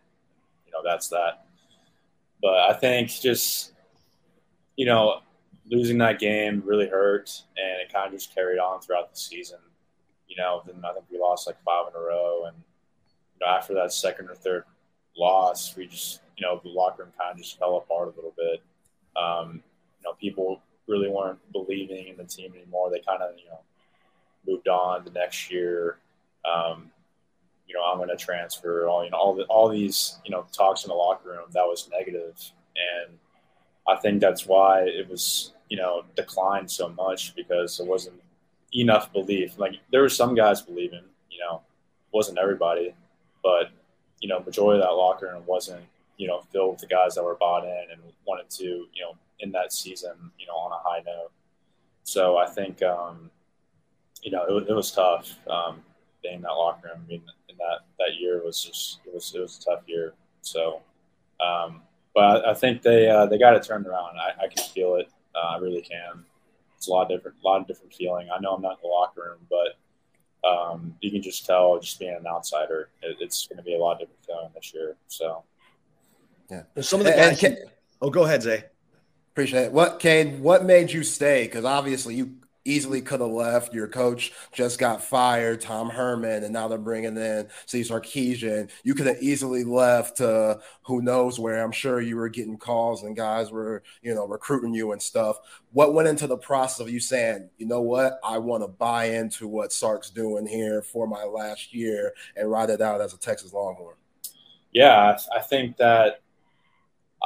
You know, that's that. But I think just, you know, losing that game really hurt, and it kind of just carried on throughout the season. You know, then I think we lost like five in a row, and you know, after that second or third loss, we just, you know, the locker room kind of just fell apart a little bit. Um, know, people really weren't believing in the team anymore. They kind of, you know, moved on the next year. Um, you know, I'm going to transfer. All you know, all the, all these you know talks in the locker room that was negative, and I think that's why it was you know declined so much because there wasn't enough belief. Like there were some guys believing, you know, wasn't everybody, but you know, majority of that locker room wasn't you know filled with the guys that were bought in and wanted to you know in that season, you know, on a high note. So I think, um, you know, it, it was tough um, being in that locker room. I mean, in that that year was just it was it was a tough year. So, um, but I, I, think they uh, they got it turned around. I, I can feel it. Uh, I really can. It's a lot of different, a lot of different feeling. I know I'm not in the locker room, but um, you can just tell, just being an outsider, it, it's going to be a lot different feeling this year. So, yeah. Some of the guys. Can, oh, go ahead, Zay. Appreciate it. What, Cade, what made you stay? Because obviously you easily could have left. Your coach just got fired, Tom Herman, and now they're bringing in Steve Sarkisian. You could have easily left to who knows where. I'm sure you were getting calls and guys were, you know, recruiting you and stuff. What went into the process of you saying, you know what, I want to buy into what Sark's doing here for my last year and ride it out as a Texas Longhorn? Yeah, I think that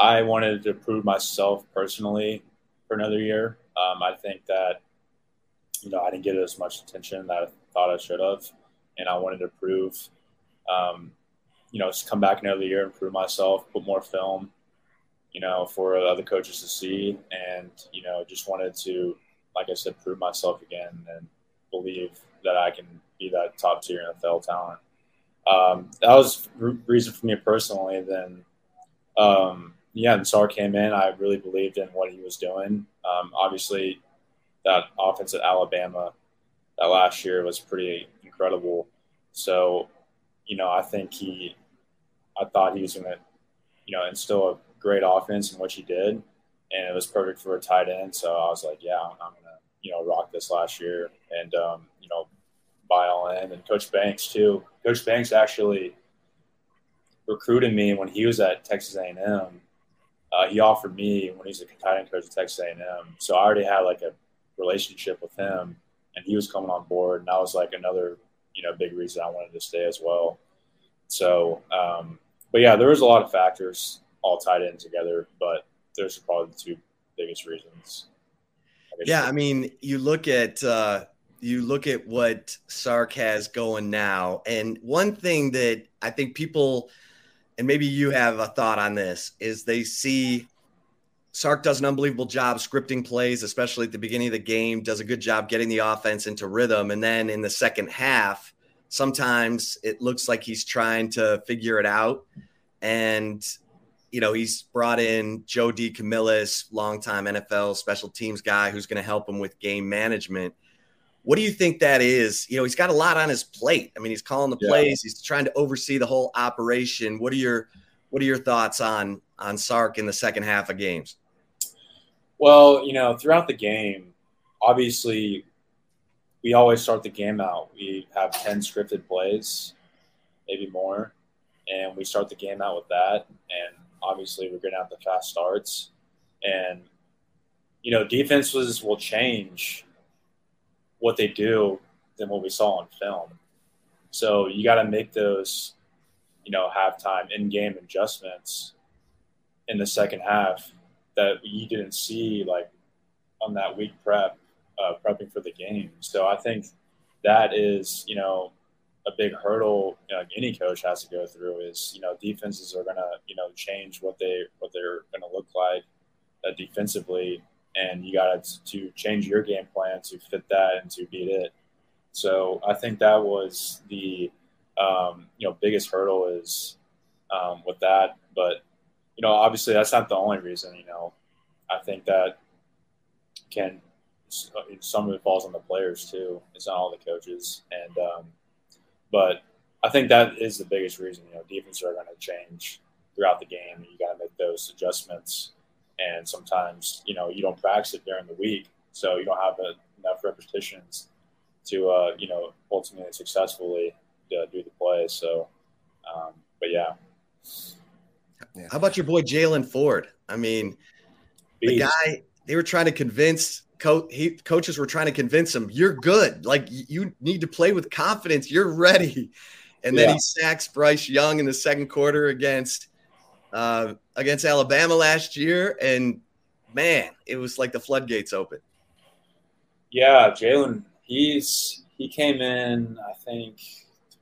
I wanted to prove myself personally for another year. Um, I think that you know I didn't get as much attention that I thought I should have, and I wanted to prove, um, you know, just come back another year and prove myself, put more film, you know, for other coaches to see, and you know, just wanted to, like I said, prove myself again and believe that I can be that top tier NFL talent. Um, that was reason for me personally. Then. Um, yeah, and Sark came in. I really believed in what he was doing. Um, obviously, that offense at Alabama that last year was pretty incredible. So, you know, I think he, I thought he was going to, you know, instill a great offense in what he did, and it was perfect for a tight end. So I was like, yeah, I'm going to, you know, rock this last year and, um, you know, buy all in. And Coach Banks too. Coach Banks actually recruited me when he was at Texas A&M. Uh, he offered me when he's a tight coach at Texas A&M. So I already had like a relationship with him, and he was coming on board, and that was like another you know big reason I wanted to stay as well. So, um, but yeah, there was a lot of factors all tied in together, but those are probably the two biggest reasons. I yeah, I mean, you look at uh, you look at what Sark has going now, and one thing that I think people, and maybe you have a thought on this, is they see Sark does an unbelievable job scripting plays, especially at the beginning of the game, does a good job getting the offense into rhythm. And then in the second half, sometimes it looks like he's trying to figure it out. And, you know, he's brought in Joe DeCamillis, longtime NFL special teams guy who's going to help him with game management. What do you think that is? You know, he's got a lot on his plate. I mean, he's calling the yeah. plays, he's trying to oversee the whole operation. What are your what are your thoughts on on Sark in the second half of games? Well, you know, throughout the game, obviously, we always start the game out. We have 10 scripted plays, maybe more, and we start the game out with that. And obviously, we're going to have the fast starts. And, you know, defenses will change what they do than what we saw on film. So you got to make those, you know, halftime in game adjustments in the second half that you didn't see like on that week prep, uh, prepping for the game. So I think that is, you know, a big hurdle you know, any coach has to go through is, you know, defenses are to, you know, change what they, what they're to look like uh, defensively. And you got to change your game plan to fit that and to beat it. So I think that was the, um, you know, biggest hurdle is um, with that. But you know, obviously that's not the only reason. You know, I think that can some of it falls on the players too. It's not all the coaches, and um, but I think that is the biggest reason. You know, defenses are going to change throughout the game. You got to make those adjustments, and sometimes you know you don't practice it during the week, so you don't have enough repetitions to uh, you know ultimately successfully uh, do the play. So, um, but yeah. Yeah. How about your boy Jaylan Ford? I mean, Beast. the guy they were trying to convince co- he, coaches were trying to convince him you're good. Like you need to play with confidence. You're ready. And then yeah. he sacks Bryce Young in the second quarter against uh, against Alabama last year, and man, it was like the floodgates open. Yeah, Jaylan, he's he came in, I think,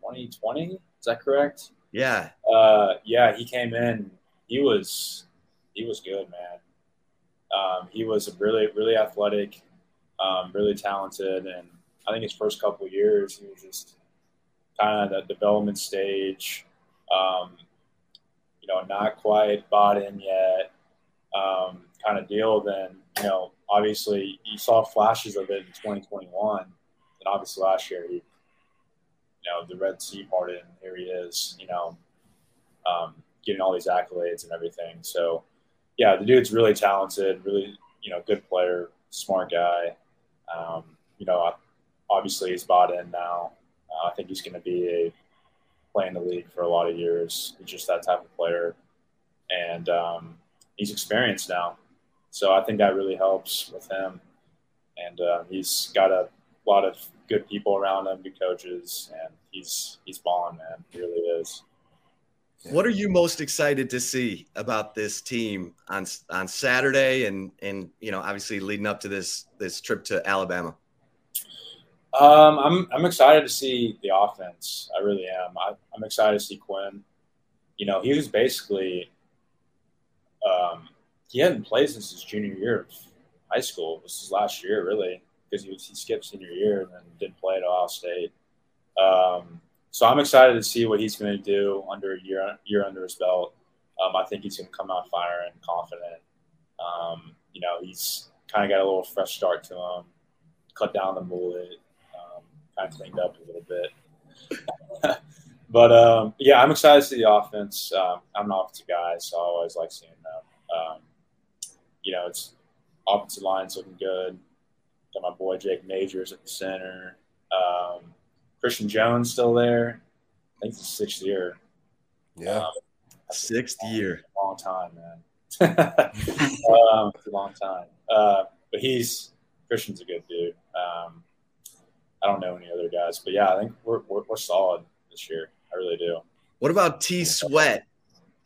2020. Is that correct? Yeah. Uh, yeah, he came in. He was he was good, man. Um, he was really really athletic, um, really talented, and I think his first couple years he was just kind of the development stage. Um, you know, not quite bought in yet, um, kind of deal. Then you know, obviously you saw flashes of it in 2021, and obviously last year he you know, the Red Sea parted, and here he is, you know, um, getting all these accolades and everything. So, yeah, the dude's really talented, really, you know, good player, smart guy. Um, you know, obviously he's bought in now. Uh, I think he's going to be a play in the league for a lot of years. He's just that type of player, and um, he's experienced now. So I think that really helps with him. And uh, he's got a lot of good people around him, good coaches, and he's he's balling, man. He really is. What are you most excited to see about this team on on Saturday, and and you know, obviously leading up to this this trip to Alabama? Um, I'm I'm excited to see the offense. I really am. I, am excited to see Quinn. You know, he was basically um, he hadn't played since his junior year of high school. This is last year, really because he, he skipped senior year and then didn't play at Ohio State. Um, so I'm excited to see what he's going to do under a year year under his belt. Um, I think he's going to come out fire and confident. Um, you know, he's kind of got a little fresh start to him, cut down the mullet. Um, kind of cleaned up a little bit. but um, yeah, I'm excited to see the offense. Um, I'm an offensive guy, so I always like seeing them. Um, you know, it's offensive line's looking good. Got my boy Jake Majors at the center. Um, Christian Jones still there. I think it's his sixth year. Yeah, um, sixth year. Long time, man. um, it's a long time. Uh, but he's Christian's a good dude. Um, I don't know any other guys, but yeah, I think we're, we're, we're solid this year. I really do. What about T Sweat?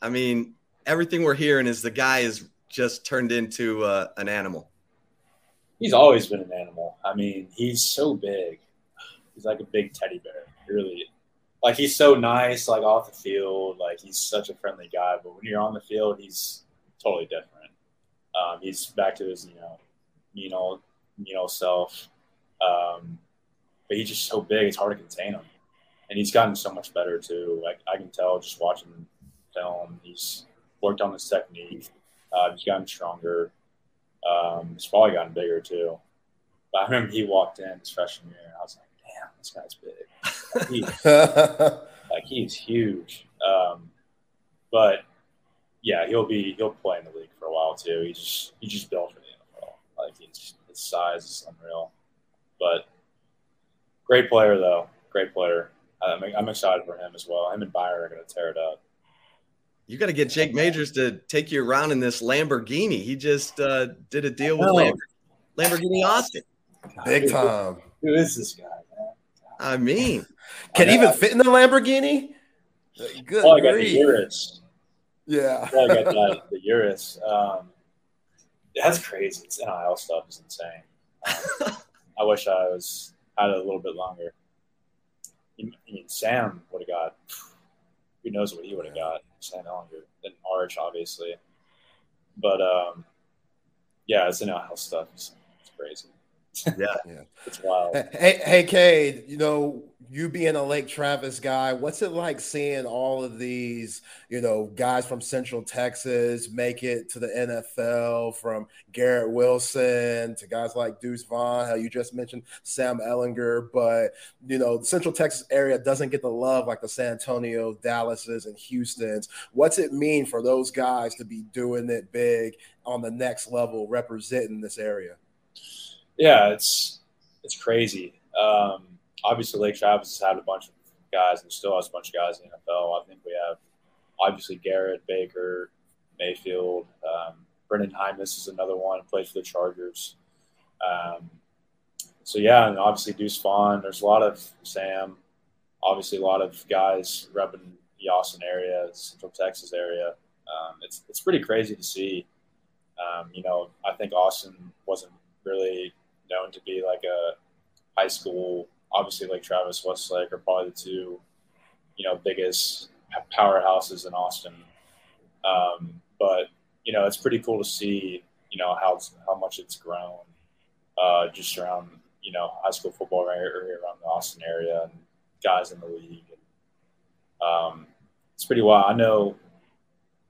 I mean, everything we're hearing is the guy is just turned into uh, an animal. He's always been an animal. I mean, he's so big. He's like a big teddy bear. Really, like he's so nice. Like off the field, like he's such a friendly guy. But when you're on the field, he's totally different. Um, he's back to his, you know, you know, you know self. Um, but he's just so big; it's hard to contain him. And he's gotten so much better too. Like I can tell just watching film, he's worked on his technique. Uh, he's gotten stronger. Um, he's probably gotten bigger too. But I remember he walked in his freshman year, and I was like, "Damn, this guy's big. He's, like he's huge." Um, but yeah, he'll be he'll play in the league for a while too. He just he just built for the NFL. Like he's, his size is unreal. But great player though, great player. I'm, I'm excited for him as well. Him and Byron are going to tear it up. You got to get Jake Majors to take you around in this Lamborghini. He just uh, did a deal with Lamborghini, Lamborghini Austin. Big time. Who is this guy, man? I mean, can I even fit in the Lamborghini? Good. Oh, I got the Urus. Yeah. yeah, I got that, the Urus. Um, that's crazy. It's NIL stuff is insane. Um, I wish I was had it a little bit longer. I mean, Sam would have got. Who knows what he would have got? Sam Ehlinger and Arch, obviously. But um, yeah, it's NIL stuff. It's, it's crazy. Yeah, yeah, it's wild. Hey, hey, Cade. You know, you being a Lake Travis guy, what's it like seeing all of these, you know, guys from Central Texas make it to the NFL, from Garrett Wilson to guys like Deuce Vaughn, how you just mentioned Sam Ehlinger, but you know, the Central Texas area doesn't get the love like the San Antonio, Dallases, and Houston's. What's it mean for those guys to be doing it big on the next level, representing this area? Yeah, it's it's crazy. Um, obviously Lake Travis has had a bunch of guys and still has a bunch of guys in the NFL. I think we have obviously Garrett Baker, Mayfield, um, Brendan Hymus is another one plays for the Chargers. Um, so yeah, and obviously Deuce Vaughn. There's a lot of Sam. Obviously, a lot of guys repping the Austin area, Central Texas area. Um, it's it's pretty crazy to see. Um, you know, I think Austin wasn't really known to be like a high school obviously Lake Travis, Westlake are probably the two, you know, biggest powerhouses in Austin. Um, but you know, it's pretty cool to see, you know, how how much it's grown, uh, just around you know high school football right around the Austin area and guys in the league. And, um, it's pretty wild. I know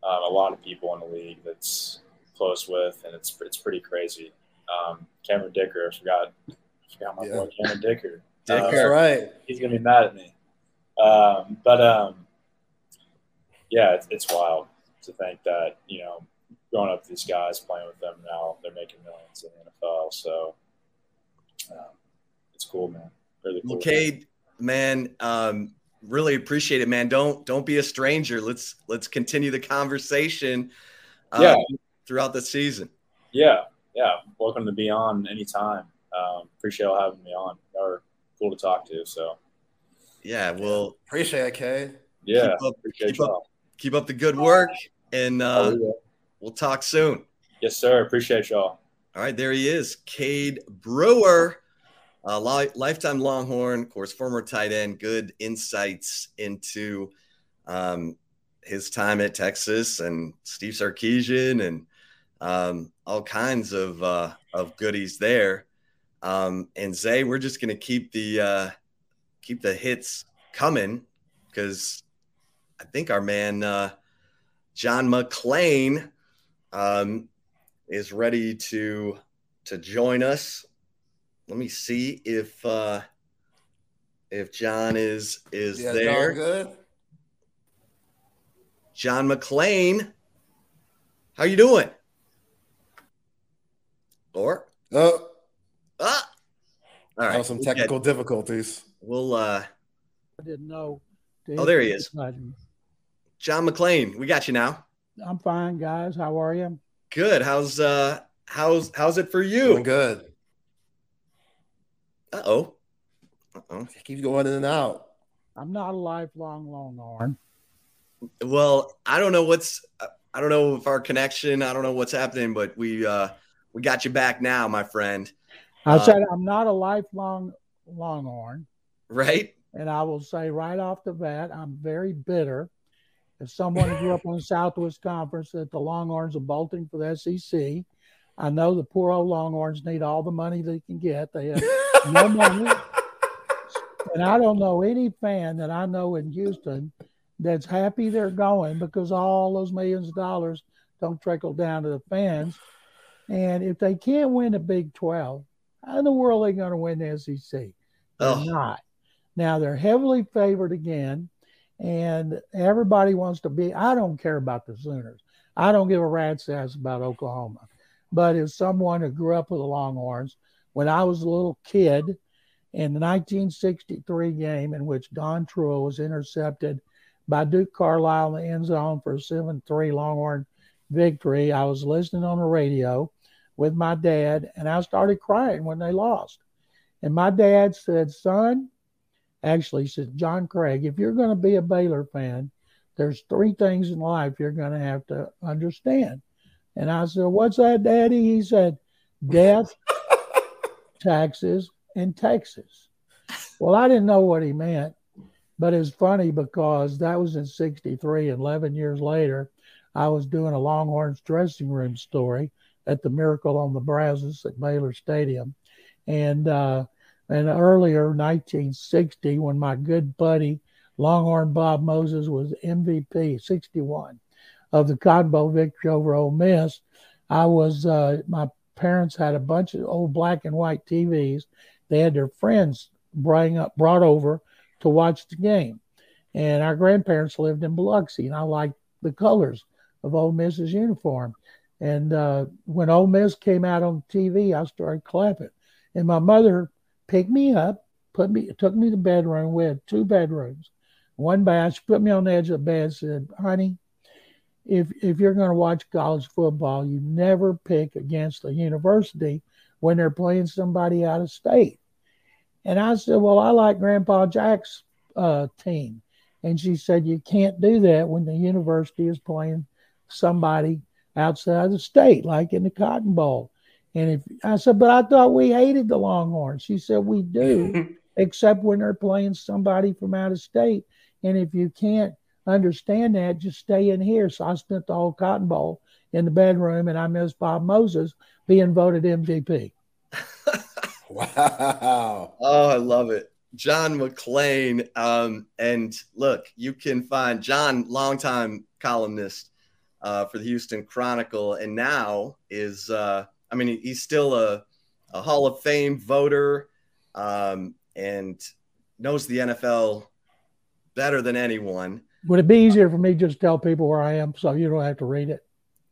um, a lot of people in the league that's close with, and it's it's pretty crazy. Um, Cameron Dicker, I forgot, I forgot my yeah. boy Cameron Dicker. That's uh, right. He's gonna be mad at me. Um, but um, yeah, it's, it's wild to think that you know, growing up with these guys, playing with them now, they're making millions in the NFL. So um, it's cool, man. Really cool. Well, Cade, man, um, really appreciate it, man. Don't don't be a stranger. Let's let's continue the conversation. Um, yeah. Throughout the season. Yeah, yeah. Welcome to be on anytime. Um, appreciate you having me on. Or cool to talk to. So, yeah, well, appreciate it, Kay. Yeah, keep up, keep up, keep up, the good work, and uh, oh, we'll talk soon. Yes, sir. Appreciate y'all. All right, there he is, Cade Brewer, uh, li- lifetime Longhorn, of course, former tight end. Good insights into um, his time at Texas and Steve Sarkisian and um, all kinds of uh, of goodies there. Um, and Zay, we're just gonna keep the uh, keep the hits coming because I think our man uh, John McClain um, is ready to to join us. Let me see if uh, if John is is yeah, there. John good. John McClain, how you doing? Or oh, ah, all right. some technical we'll difficulties. We'll. uh I didn't know. Oh, there he is. John McClain, we got you now. I'm fine, guys. How are you? Good. How's uh how's how's it for you? Doing good. Uh oh. Uh-oh. Keeps going in and out. I'm not a lifelong Longhorn. Well, I don't know what's I don't know if our connection, I don't know what's happening, but we uh we got you back now, my friend. I uh, said I'm not a lifelong Longhorn. Right. And I will say right off the bat, I'm very bitter. As someone who grew up on the Southwest Conference, that the Longhorns are bolting for the SEC. I know the poor old Longhorns need all the money they can get. They have no money. And I don't know any fan that I know in Houston that's happy they're going because all those millions of dollars don't trickle down to the fans. And if they can't win the Big 12, how in the world are they going to win the SEC? They're not. Now they're heavily favored again, and everybody wants to be. I don't care about the Sooners. I don't give a rat's ass about Oklahoma. But as someone who grew up with the Longhorns, when I was a little kid in the 1963 game in which Don Trull was intercepted by Duke Carlisle in the end zone for a 7 3 Longhorn victory, I was listening on the radio with my dad, and I started crying when they lost. And my dad said, Son, actually he said, John Craig, if you're going to be a Baylor fan, there's three things in life you're going to have to understand. And I said, What's that, Daddy? He said, Death, taxes, and Texas. Well, I didn't know what he meant, but it's funny because that was in 63. 11 years later, I was doing a Longhorns dressing room story at the Miracle on the Brazos at Baylor Stadium. And uh, and earlier, 1960, when my good buddy Longhorn Bob Moses was MVP, 61 of the Cotton Bowl victory over Ole Miss, I was uh, my parents had a bunch of old black and white TVs. They had their friends bring up brought over to watch the game, and our grandparents lived in Biloxi, and I liked the colors of Ole Miss's uniform. And uh, when Ole Miss came out on TV, I started clapping. And my mother picked me up, put me, took me to the bedroom. We had two bedrooms, one bath. She put me on the edge of the bed. Said, "Honey, if if you're going to watch college football, you never pick against a university when they're playing somebody out of state." And I said, "Well, I like Grandpa Jack's uh, team," and she said, "You can't do that when the university is playing somebody." outside the state, like in the Cotton Bowl. And if I said, but I thought we hated the Longhorns. She said, we do, except when they're playing somebody from out of state. And if you can't understand that, just stay in here. So I spent the whole Cotton Bowl in the bedroom, and I missed Bob Moses being voted MVP. wow. Oh, I love it. John McClain. Um, and look, you can find John, longtime columnist uh, for the Houston Chronicle, and now is uh, I mean, he's still a, a Hall of Fame voter um, and knows the NFL better than anyone. Would it be easier for me just tell people where I am so you don't have to read it?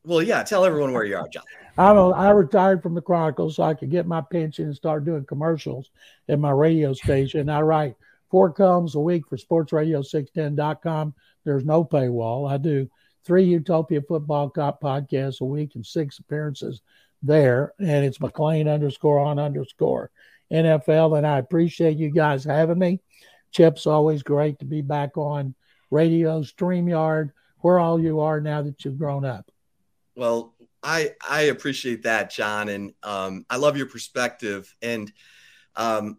Well, yeah, tell everyone where you are, John. I don't, I retired from the Chronicle so I could get my pension and start doing commercials at my radio station. I write four columns a week for sportsradio610.com. There's no paywall. I do three Utopia football cop podcasts a week and six appearances there, and it's McClain underscore on underscore NFL. And I appreciate you guys having me. Chip's always great to be back on radio, StreamYard, where all you are now that you've grown up. Well, I I appreciate that, John, and um, I love your perspective. And um,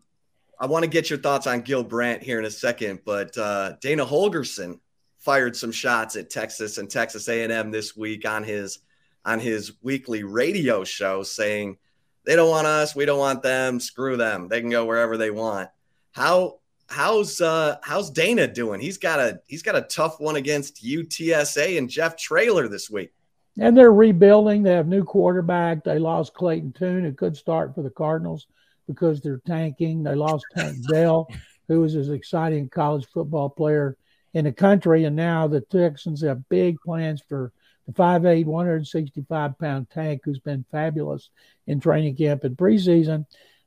I want to get your thoughts on Gil Brandt here in a second, but uh, Dana Holgorsen fired some shots at Texas and Texas A&M this week on his on his weekly radio show saying they don't want us, we don't want them, screw them. They can go wherever they want. How how's uh how's Dana doing? He's got a he's got a tough one against UTSA and Jeff Traylor this week. And they're rebuilding. They have new quarterback. They lost Clayton Tune, a good start for the Cardinals because they're tanking. They lost Tank Dell, who was as exciting college football player in the country. And now the Texans have big plans for the 5'8, 165 pound tank who's been fabulous in training camp and preseason.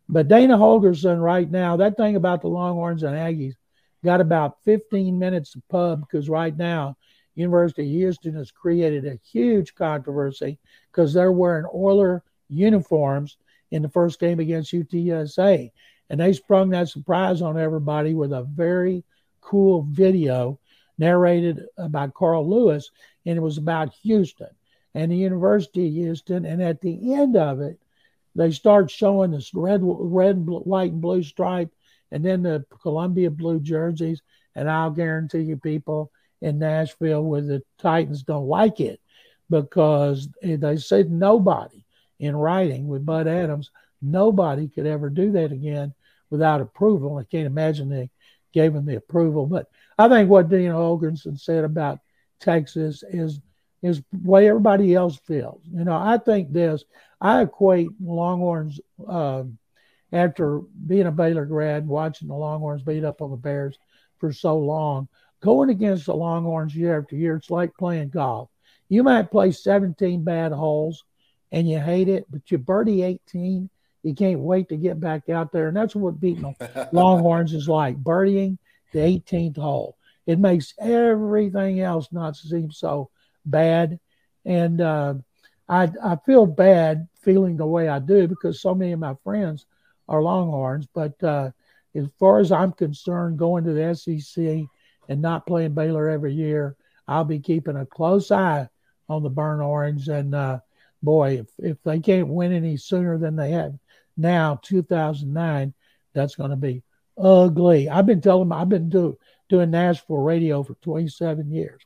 But Dana Holgorsen, right now, that thing about the Longhorns and Aggies got about 15 minutes of pub because right now, University of Houston has created a huge controversy because they're wearing Oiler uniforms in the first game against UTSA. And they sprung that surprise on everybody with a very cool video narrated by Carl Lewis, and it was about Houston and the University of Houston. And at the end of it, they start showing this red, red, white, and blue stripe, and then the Columbia blue jerseys. And I'll guarantee you, people in Nashville with the Titans don't like it because they said nobody in writing with Bud Adams, nobody could ever do that again without approval. I can't imagine they gave him the approval. But I think what Dean Holgorsen said about Texas is is way everybody else feels. You know, I think this. I equate Longhorns uh, after being a Baylor grad, watching the Longhorns beat up on the Bears for so long. Going against the Longhorns year after year, it's like playing golf. You might play 17 bad holes and you hate it, but you birdie 18 you can't wait to get back out there. And that's what beating Longhorns is like birdieing the 18th hole. It makes everything else not seem so bad. And uh, I, I feel bad feeling the way I do because so many of my friends are Longhorns. But uh, as far as I'm concerned, going to the SEC and not playing Baylor every year, I'll be keeping a close eye on the Burn Orange. And uh, boy, if, if they can't win any sooner than they have now 2009 that's going to be ugly. I've been telling them i've been do, doing nashville radio for 27 years.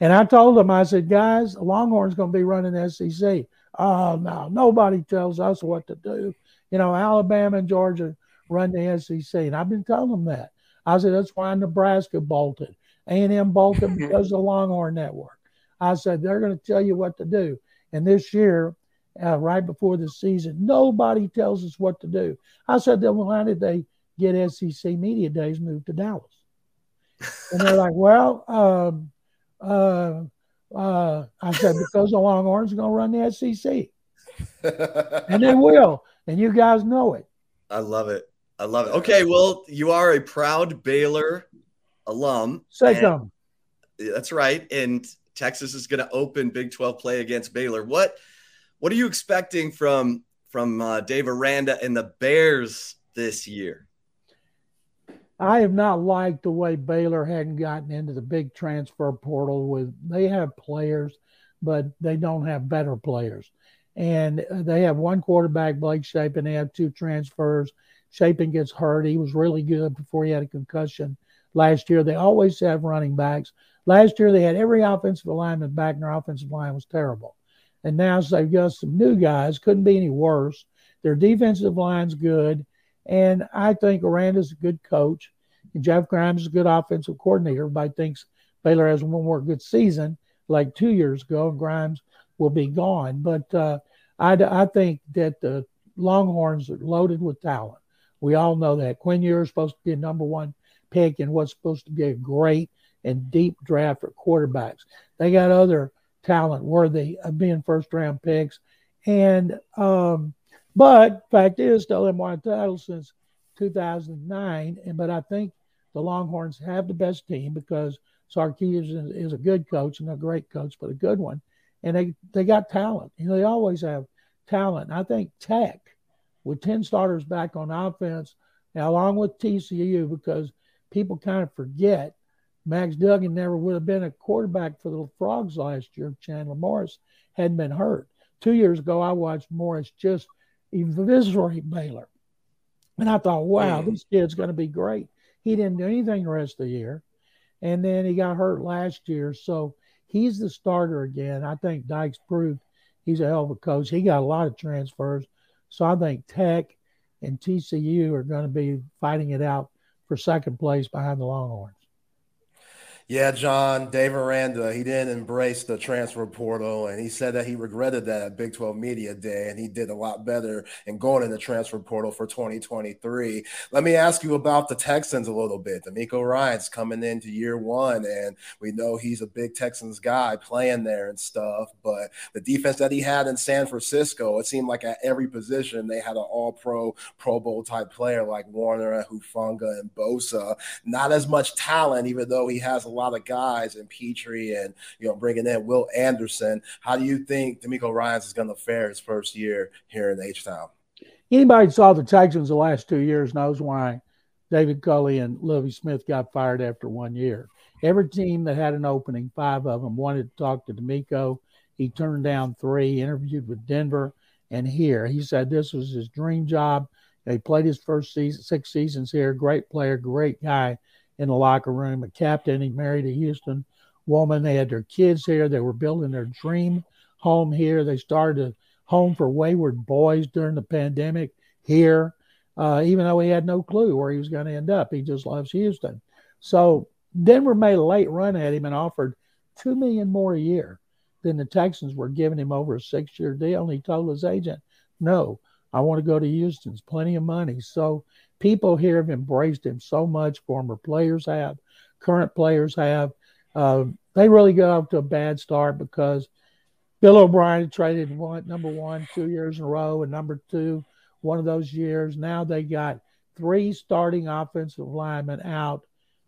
And i told them i said guys longhorn's going to be running sec oh no nobody tells us what to do. You know alabama and georgia run the sec and i've been telling them that. I said that's why nebraska bolted. A&m bolted because of the longhorn network. I said they're going to tell you what to do. And this year uh, right before the season. Nobody tells us what to do. I said, then why did they get SEC Media Days moved to Dallas? And they're like, well, um, uh, uh, I said, because the Longhorns are going to run the SEC. and they will. And you guys know it. I love it. I love it. Okay, well, you are a proud Baylor alum. Say something. That's right. And Texas is going to open Big 12 play against Baylor. What – what are you expecting from from uh, Dave Aranda and the Bears this year? I have not liked the way Baylor hadn't gotten into the big transfer portal. With they have players, but they don't have better players, and they have one quarterback, Blake Shapen. They have two transfers. Shapen gets hurt. He was really good before he had a concussion last year. They always have running backs. Last year they had every offensive lineman back, and their offensive line was terrible. And now they've got some new guys, couldn't be any worse. Their defensive line's good. And I think Aranda's a good coach. And Jeff Grimes is a good offensive coordinator. Everybody thinks Baylor has one more good season, like two years ago, and Grimes will be gone. But uh, I, I think that the Longhorns are loaded with talent. We all know that. Quinn Ewers is supposed to be a number one pick in what's supposed to be a great and deep draft for quarterbacks. They got other talent worthy of being first round picks. And um, but fact is, still won a title since 2009. And but I think the Longhorns have the best team because Sarkisian is, is a good coach and a great coach, but a good one. And they they got talent. You know, they always have talent. And I think Tech with 10 starters back on offense, along with TCU, because people kind of forget Max Duggan never would have been a quarterback for the Frogs last year if Chandler Morris hadn't been hurt. Two years ago, I watched Morris just eviscerate Baylor. And I thought, wow, mm. this kid's going to be great. He didn't do anything the rest of the year. And then he got hurt last year. So he's the starter again. I think Dykes proved he's a hell of a coach. He got a lot of transfers. So I think Tech and TCU are going to be fighting it out for second place behind the Longhorns. Yeah, John, Dave Aranda, he didn't embrace the transfer portal, and he said that he regretted that at Big 12 Media Day, and he did a lot better in going in the transfer portal for 2023. Let me ask you about the Texans a little bit. DeMeco Ryans coming into year one, and we know he's a big Texans guy playing there and stuff, but the defense that he had in San Francisco, it seemed like at every position they had an all pro, Pro Bowl type player like Warner, and Hufanga, and Bosa. Not as much talent, even though he has a lot of guys in Pitre and you know bringing in Will Anderson. How do you think DeMeco Ryans is going to fare his first year here in H Town? Anybody saw the Texans the last two years knows why David Culley and Lovie Smith got fired after one year. Every team that had an opening, five of them wanted to talk to DeMeco. He turned down three, interviewed with Denver and here. He said this was his dream job. He played his first season, six seasons here. Great player, great guy in the locker room, a captain. He married a Houston woman. They had their kids here. They were building their dream home here. They started a home for wayward boys during the pandemic here, uh, even though he had no clue where he was going to end up. He just loves Houston. So Denver made a late run at him and offered two million more a year than the Texans were giving him over a six-year deal. And he told his agent, "No, I want to go to Houston's plenty of money." So people here have embraced him so much. Former players have, current players have. Uh, they really got off to a bad start because Bill O'Brien traded one, number one two years in a row, and number two one of those years. Now they got three starting offensive linemen out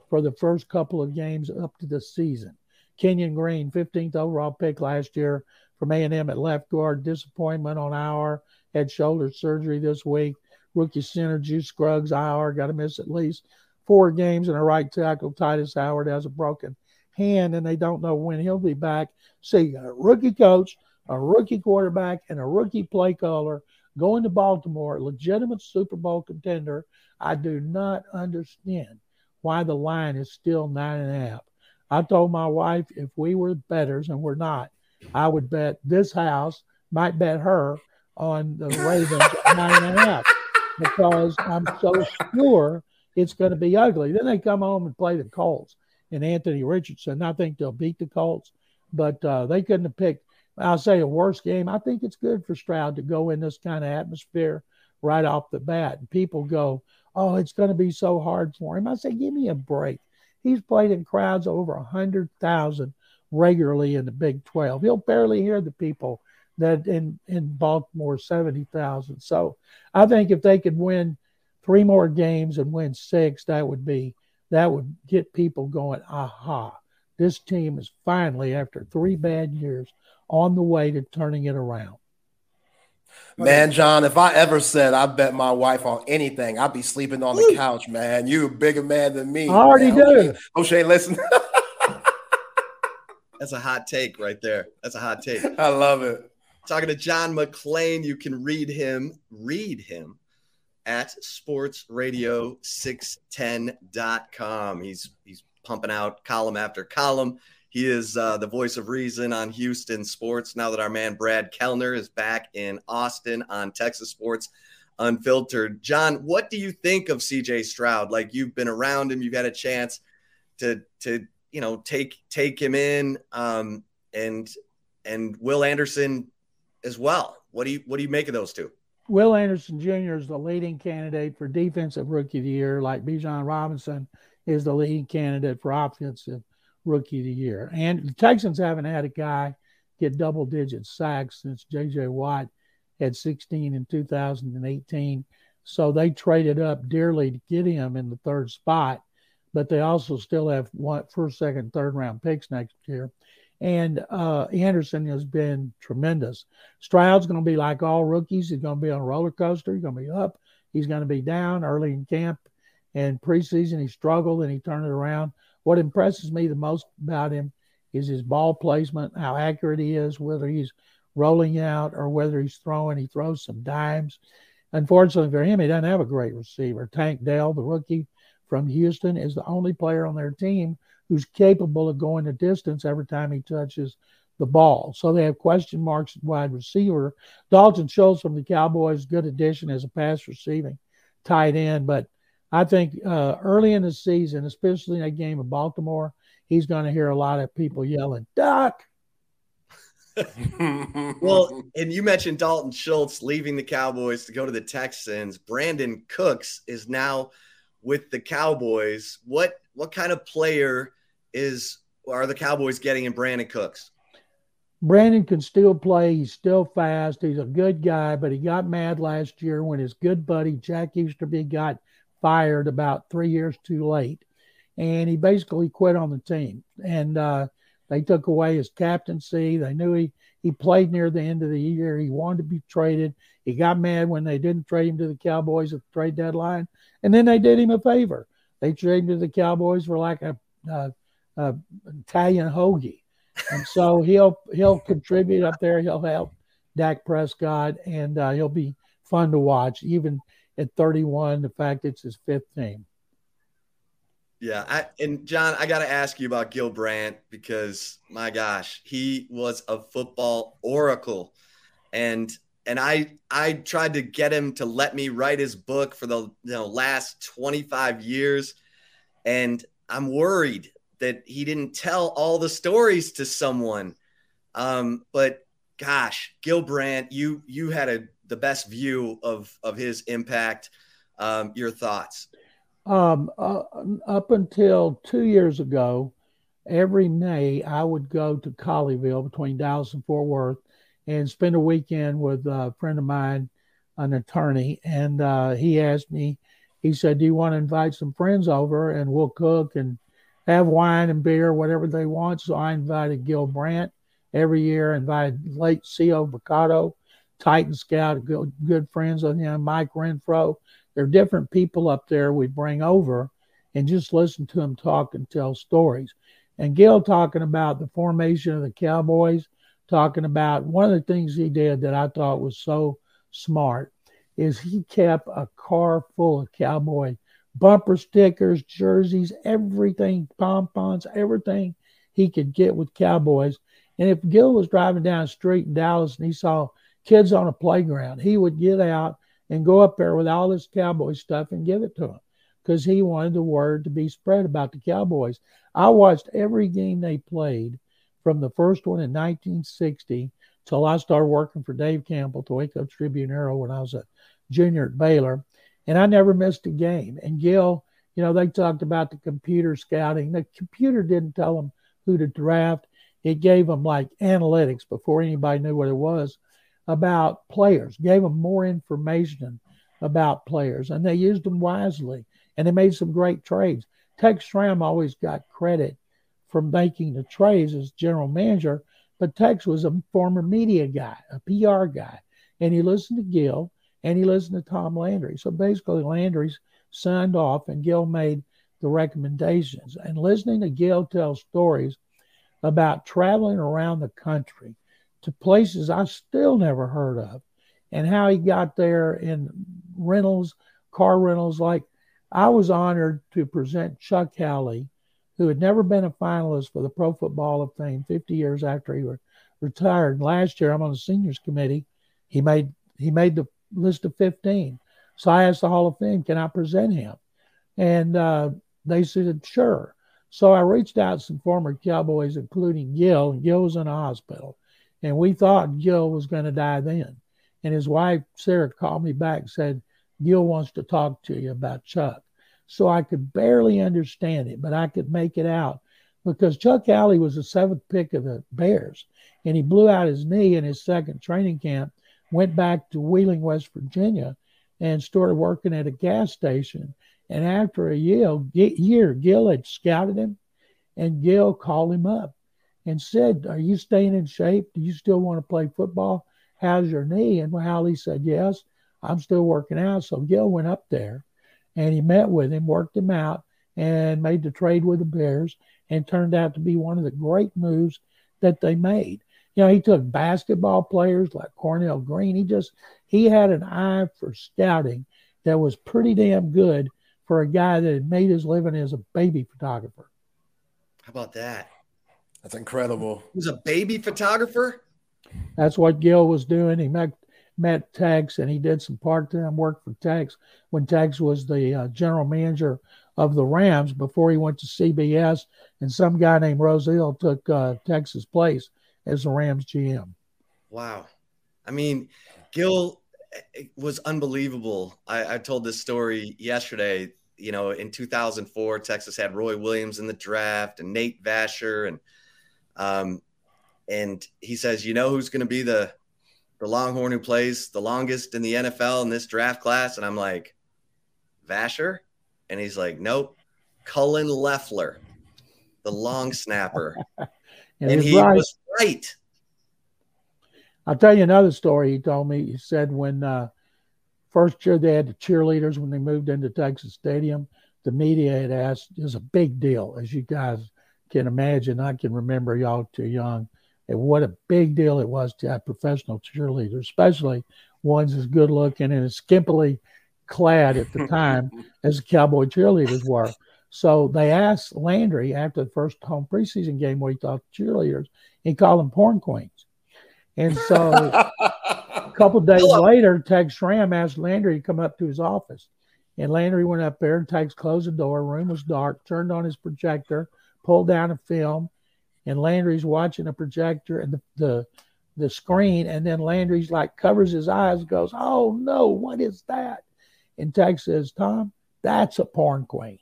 for the first couple of games up to the season. Kenyon Green, 15th overall pick last year from A&M at left guard, disappointment on our had shoulder surgery this week. Rookie center Juice Scruggs, IR, got to miss at least four games. And a right tackle, Tytus Howard, has a broken hand, and they don't know when he'll be back. See, a rookie coach, a rookie quarterback, and a rookie play caller going to Baltimore, legitimate Super Bowl contender. I do not understand why the line is still nine and a half. I told my wife if we were betters, and we're not, I would bet this house, might bet her on the Ravens nine and a half because I'm so sure it's going to be ugly. Then they come home and play the Colts and Anthony Richardson. I think they'll beat the Colts, but uh, they couldn't have picked, I'll say, a worse game. I think it's good for Stroud to go in this kind of atmosphere right off the bat. And people go, oh, it's going to be so hard for him. I say, give me a break. He's played in crowds over 100,000 regularly in the Big 12. He'll barely hear the people that in in Baltimore seventy thousand. So I think if they could win three more games and win six, that would be that would get people going. Aha! This team is finally, after three bad years, on the way to turning it around. Man, John, if I ever said I bet my wife on anything, I'd be sleeping on the couch, man. you're a bigger man than me. I already man. do. O'Shea, O'Shea listen. That's a hot take right there. That's a hot take. I love it. Talking to John McClain, you can read him, read him at sportsradio610.com. He's he's pumping out column after column. He is uh, the voice of reason on Houston sports now that our man Brad Kellner is back in Austin on Texas Sports Unfiltered. John, what do you think of CJ Stroud? Like you've been around him, you've had a chance to to you know take take him in um, and and Will Anderson as well. What do you what do you make of those two? Will Anderson Jr. is the leading candidate for defensive rookie of the year, like Bijan Robinson is the leading candidate for offensive rookie of the year. And the Texans haven't had a guy get double digit sacks since JJ Watt had 16 in 2018. So they traded up dearly to get him in the third spot, but they also still have one first, second, third round picks next year. And uh, Anderson has been tremendous. Stroud's going to be like all rookies. He's going to be on a roller coaster. He's going to be up. He's going to be down early in camp. And preseason, he struggled and he turned it around. What impresses me the most about him is his ball placement, how accurate he is, whether he's rolling out or whether he's throwing. He throws some dimes. Unfortunately for him, he doesn't have a great receiver. Tank Dell, the rookie from Houston, is the only player on their team who's capable of going the distance every time he touches the ball. So they have question marks at wide receiver. Dalton Schultz from the Cowboys, good addition as a pass receiving tight end. But I think uh, early in the season, especially in that game of Baltimore, he's going to hear a lot of people yelling, Duck. well, and you mentioned Dalton Schultz leaving the Cowboys to go to the Texans. Brandin Cooks is now with the Cowboys. What what kind of player is are the Cowboys getting in Brandin Cooks? Brandin can still play. He's still fast. He's a good guy, but he got mad last year when his good buddy Jack Easterby got fired about three years too late, and he basically quit on the team. And uh, they took away his captaincy. They knew he he played near the end of the year. He wanted to be traded. He got mad when they didn't trade him to the Cowboys at the trade deadline, and then they did him a favor. They traded him to the Cowboys for like a, a, a Italian hoagie, and so he'll he'll contribute up there. He'll help Dak Prescott, and uh, he'll be fun to watch. Even at 31, the fact it's his fifth team. Yeah, I, and John, I got to ask you about Gil Brandt because my gosh, he was a football oracle, and and I I tried to get him to let me write his book for the you know last 25 years, and I'm worried that he didn't tell all the stories to someone. Um, but gosh, Gil Brandt, you you had a the best view of of his impact. Um, your thoughts? Um, uh, up until two years ago, every May I would go to Colleyville between Dallas and Fort Worth and spend a weekend with a friend of mine, an attorney. And uh, he asked me, he said, Do you want to invite some friends over and we'll cook and have wine and beer, whatever they want? So I invited Gil Brandt every year, invited late C.O. Brocato, Titan Scout, good, good friends of him, Mike Renfro there are different people up there we bring over and just listen to them talk and tell stories. And Gil talking about the formation of the Cowboys, talking about one of the things he did that I thought was so smart is he kept a car full of cowboy bumper stickers, jerseys, everything, pompons, everything he could get with cowboys. And if Gil was driving down the street in Dallas and he saw kids on a playground, he would get out and go up there with all this cowboy stuff and give it to them because he wanted the word to be spread about the Cowboys. I watched every game they played from the first one in 1960 till I started working for Dave Campbell to Waco Tribune Herald when I was a junior at Baylor, and I never missed a game. And Gil, you know, they talked about the computer scouting. The computer didn't tell them who to draft. It gave them like analytics before anybody knew what it was about players, gave them more information about players, and they used them wisely. And they made some great trades. Tex Schramm always got credit for making the trades as general manager, but Tex was a former media guy, a PR guy, and he listened to Gil and he listened to Tom Landry. So basically, Landry's signed off, and Gil made the recommendations. And listening to Gil tell stories about traveling around the country to places I still never heard of, and how he got there in rentals, car rentals. Like I was honored to present Chuck Howley, who had never been a finalist for the Pro Football of Fame 50 years after he retired. last year, I'm on the seniors committee. He made he made the list of 15. So I asked the Hall of Fame, can I present him? And uh, they said, sure. So I reached out to some former Cowboys, including Gil, and Gil was in a hospital. And we thought Gil was going to die then. And his wife, Sarah, called me back and said, Gil wants to talk to you about Chuck. So I could barely understand it, but I could make it out because Chuck Howley was the seventh pick of the Bears. And he blew out his knee in his second training camp, went back to Wheeling, West Virginia, and started working at a gas station. And after a year, year Gil had scouted him, and Gil called him up and said, Are you staying in shape? Do you still want to play football? How's your knee? And Howley said, Yes, I'm still working out. So Gil went up there and he met with him, worked him out, and made the trade with the Bears and turned out to be one of the great moves that they made. You know, he took basketball players like Cornell Green. He just he had an eye for scouting that was pretty damn good for a guy that had made his living as a baby photographer. How about that? That's incredible. He was a baby photographer. That's what Gil was doing. He met met Tex and he did some part-time work for Tex when Tex was the uh, general manager of the Rams before he went to CBS, and some guy named Rozelle took uh, Tex's place as the Rams GM. Wow, I mean, Gil was unbelievable. I, I told this story yesterday. You know, in 2004, Texas had Roy Williams in the draft and Nate Vasher, and um, and he says, you know, who's going to be the the Longhorn who plays the longest in the NFL in this draft class? And I'm like, Vasher, and he's like, nope, Cullen Loeffler, the long snapper, and he right. was right. I'll tell you another story he told me. He said when uh, first year they had the cheerleaders when they moved into Texas Stadium, the media had asked, it was a big deal, as you guys can imagine. I can remember y'all too young. And what a big deal it was to have professional cheerleaders, especially ones as good looking and as skimpily clad at the time as the Cowboy cheerleaders were. So they asked Landry after the first home preseason game what he thought cheerleaders. He called them porn queens. And so a couple days later, Tex Schramm asked Landry to come up to his office. And Landry went up there and Tex closed the door. Room was dark, turned on his projector, pulled down a film, and Landry's watching a projector and the, the the screen, and then Landry's like covers his eyes, goes, "Oh no, what is that?" And Tex says, "Tom, that's a porn queen."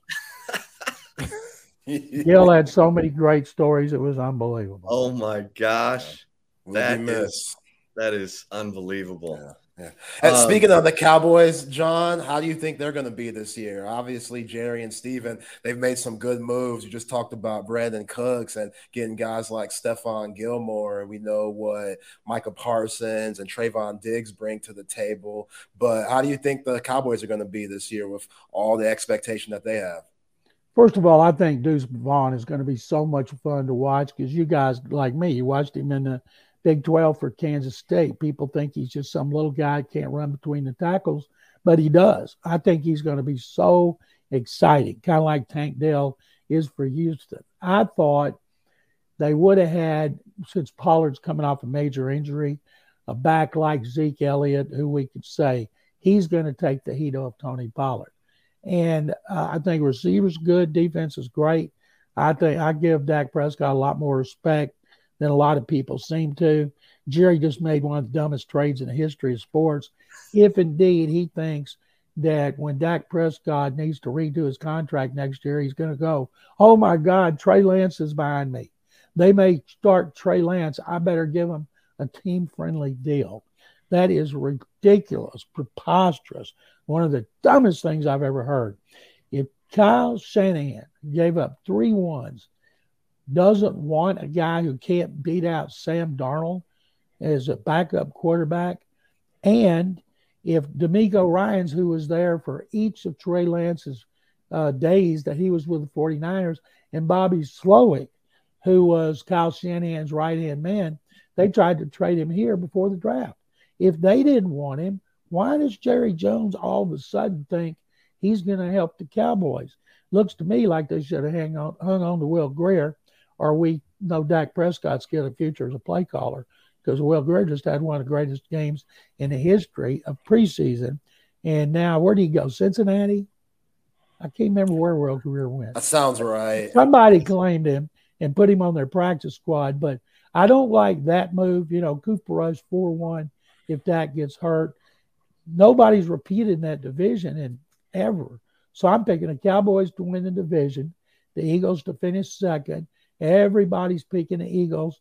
Gil had so many great stories; it was unbelievable. Oh my gosh! That is, that is unbelievable. Yeah. Yeah. And um, speaking of the Cowboys, John, how do you think they're going to be this year? Obviously, Jerry and Stephen, they've made some good moves. You just talked about Brandin Cooks and getting guys like Stephon Gilmore. We know what Micah Parsons and Trevon Diggs bring to the table. But how do you think the Cowboys are going to be this year with all the expectation that they have? First of all, I think Deuce Vaughn is going to be so much fun to watch because you guys, like me, you watched him in the – Big 12 for Kansas State. People think he's just some little guy can't run between the tackles, but he does. I think he's going to be so exciting, kind of like Tank Dell is for Houston. I thought they would have had, since Pollard's coming off a major injury, a back like Zeke Elliott, who we could say he's going to take the heat off Tony Pollard. And uh, I think receivers good, defense is great. I think I give Dak Prescott a lot more respect than a lot of people seem to. Jerry just made one of the dumbest trades in the history of sports. If indeed he thinks that when Dak Prescott needs to redo his contract next year, he's going to go, oh my God, Trey Lance is behind me. They may start Trey Lance. I better give him a team friendly deal. That is ridiculous, preposterous, one of the dumbest things I've ever heard. If Kyle Shanahan gave up three ones doesn't want a guy who can't beat out Sam Darnold as a backup quarterback. And if DeMeco Ryans, who was there for each of Trey Lance's uh, days that he was with the 49ers, and Bobby Slowik, who was Kyle Shanahan's right hand man, they tried to trade him here before the draft. If they didn't want him, why does Jerry Jones all of a sudden think he's going to help the Cowboys? Looks to me like they should have hung on, hung on to Will Grier, or we know Dak Prescott's got a future as a play caller because Will Grier just had one of the greatest games in the history of preseason. And now, where did he go? Cincinnati? I can't remember where Will Grier went. That sounds right. Somebody claimed him and put him on their practice squad, but I don't like that move. You know, Cooper Rush 4 1 if Dak gets hurt. Nobody's repeated in that division in ever. So I'm picking the Cowboys to win the division, the Eagles to finish second, Everybody's picking the Eagles.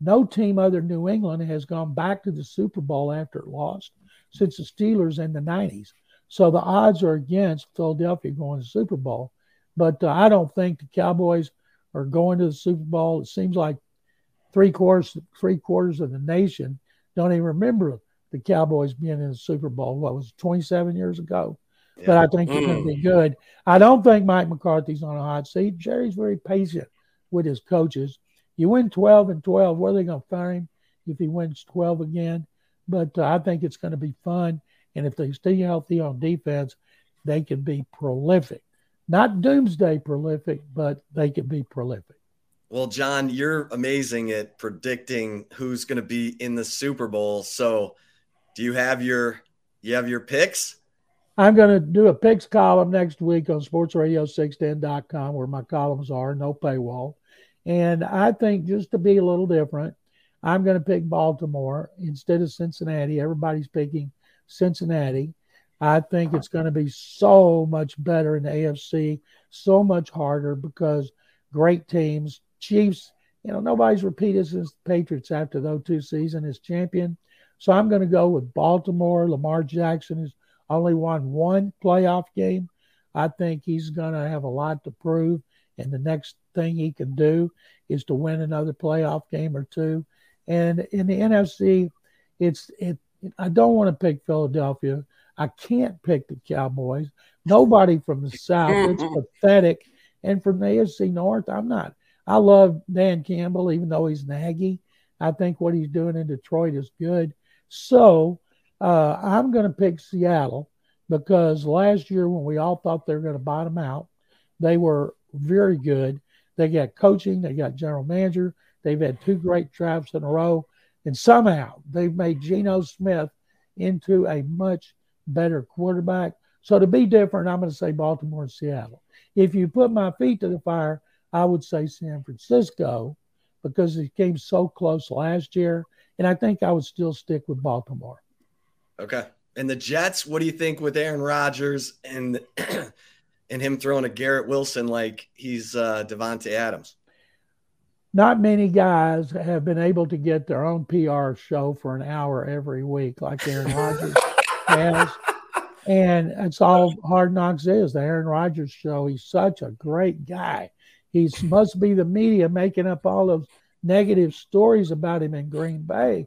No team other than New England has gone back to the Super Bowl after it lost since the Steelers in the 90s. So the odds are against Philadelphia going to the Super Bowl. But uh, I don't think the Cowboys are going to the Super Bowl. It seems like three quarters three quarters of the nation don't even remember the Cowboys being in the Super Bowl. What was it, 27 years ago? Yeah. But I think mm. they're going to be good. I don't think Mike McCarthy's on a hot seat. Jerry's very patient with his coaches. You win 12 and 12, where are they going to fire him if he wins 12 again? But uh, I think it's going to be fun. And if they stay healthy on defense, they can be prolific. Not doomsday prolific, but they can be prolific. Well, John, you're amazing at predicting who's going to be in the Super Bowl. So do you have your you have your picks? I'm going to do a picks column next week on sportsradio610.com where my columns are, no paywall. And I think just to be a little different, I'm going to pick Baltimore instead of Cincinnati. Everybody's picking Cincinnati. I think it's going to be so much better in the AFC, so much harder because great teams, Chiefs, you know, nobody's repeated since the Patriots after those 02 seasons as champion. So I'm going to go with Baltimore. Lamar Jackson has only won one playoff game. I think he's going to have a lot to prove. And the next thing he can do is to win another playoff game or two. And in the NFC, it's it. I don't want to pick Philadelphia. I can't pick the Cowboys. Nobody from the South. It's pathetic. And from the AFC North, I'm not. I love Dan Campbell, even though he's naggy. I think what he's doing in Detroit is good. So uh, I'm going to pick Seattle because last year, when we all thought they were going to bottom out, they were very good. They got coaching, they got general manager, they've had two great drafts in a row, and somehow they've made Geno Smith into a much better quarterback. So to be different, I'm going to say Baltimore and Seattle. If you put my feet to the fire, I would say San Francisco because it came so close last year. And I think I would still stick with Baltimore. Okay. And the Jets, what do you think with Aaron Rodgers and and him throwing a Garrett Wilson like he's uh, Davante Adams? Not many guys have been able to get their own PR show for an hour every week like Aaron Rodgers has. And it's all Hard Knocks is the Aaron Rodgers show. He's such a great guy. He must be the media making up all those negative stories about him in Green Bay.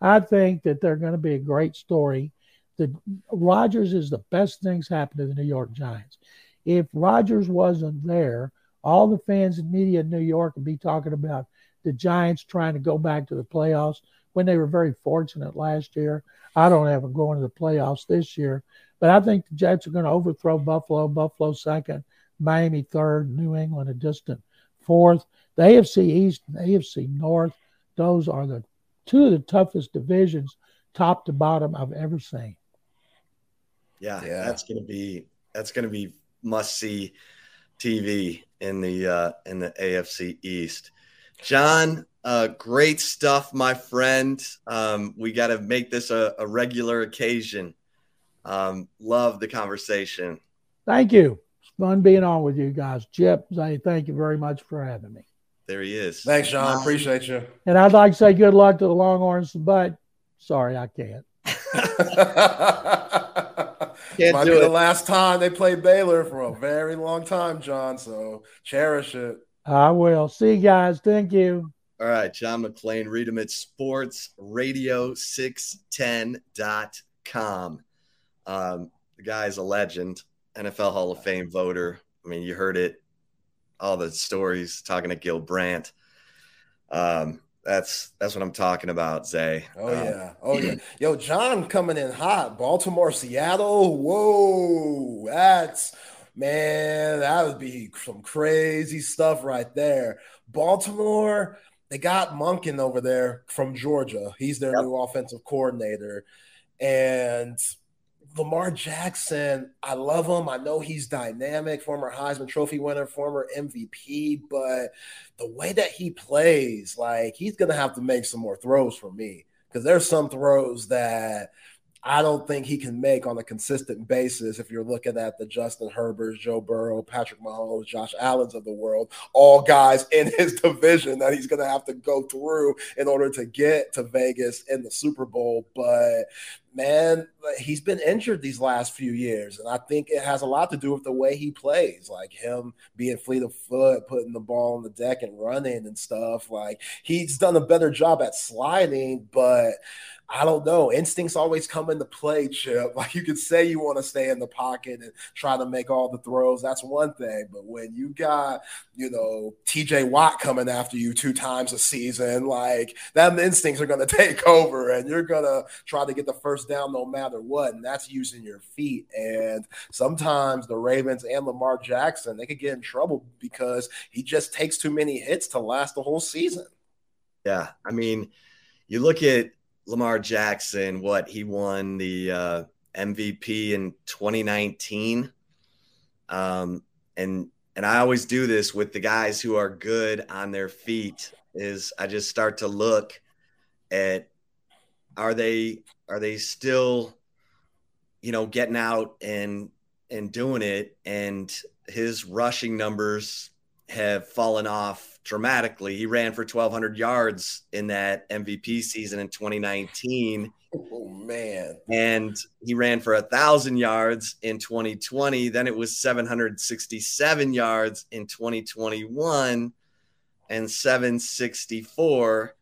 I think that they're going to be a great story. The Rodgers is the best things happen to the New York Giants. If Rodgers wasn't there, all the fans and media in New York would be talking about the Giants trying to go back to the playoffs when they were very fortunate last year. I don't have them going to the playoffs this year, but I think the Jets are going to overthrow Buffalo, Buffalo second, Miami third, New England a distant fourth. The AFC East and the AFC North, those are the two of the toughest divisions, top to bottom, I've ever seen. Yeah, yeah. that's gonna be that's gonna be must see TV in the uh, in the AFC East. John, uh, great stuff, my friend. Um, we got to make this a, a regular occasion. Um, love the conversation. Thank you. It's fun being on with you guys. Chip, say thank you very much for having me. There he is. Thanks, John. Appreciate you. And I'd like to say good luck to the Longhorns, but sorry, I can't. Can't Might be it. the last time they play Baylor for a very long time, John. So cherish it. I will. See you guys. Thank you. All right, John McClain, read him at sports radio 610.com. Um, the guy's a legend, NFL Hall of Fame voter. I mean, you heard it, all the stories talking to Gil Brandt. Um, that's that's what I'm talking about, Zay. Oh um, yeah, oh yeah. Yo, John coming in hot. Baltimore, Seattle. Whoa, that's man, that would be some crazy stuff right there. Baltimore, they got Monken over there from Georgia. He's their yep. new offensive coordinator, and Lamar Jackson, I love him. I know he's dynamic, former Heisman Trophy winner, former MVP, but the way that he plays, like he's gonna have to make some more throws for me because there's some throws that I don't think he can make on a consistent basis if you're looking at the Justin Herberts, Joe Burrow, Patrick Mahomes, Josh Allen's of the world, all guys in his division that he's going to have to go through in order to get to Vegas in the Super Bowl. But man, he's been injured these last few years. And I think it has a lot to do with the way he plays, like him being fleet of foot, putting the ball on the deck and running and stuff. Like he's done a better job at sliding, but I don't know. Instincts always come into play, Chip. Like you can say you want to stay in the pocket and try to make all the throws. That's one thing. But when you got, you know, TJ Watt coming after you two times a season, like them instincts are going to take over and you're going to try to get the first down no matter what. And that's using your feet. And sometimes the Ravens and Lamar Jackson, they could get in trouble because he just takes too many hits to last the whole season. Yeah. I mean, you look at Lamar Jackson, what he won the uh, MVP in 2019. Um, and and I always do this with the guys who are good on their feet is I just start to look at are they are they still you know getting out and and doing it and his rushing numbers have fallen off dramatically. He ran for 1200 yards in that MVP season in 2019 Oh man! And he ran for a thousand yards in 2020. Then it was 767 yards in 2021, and 764.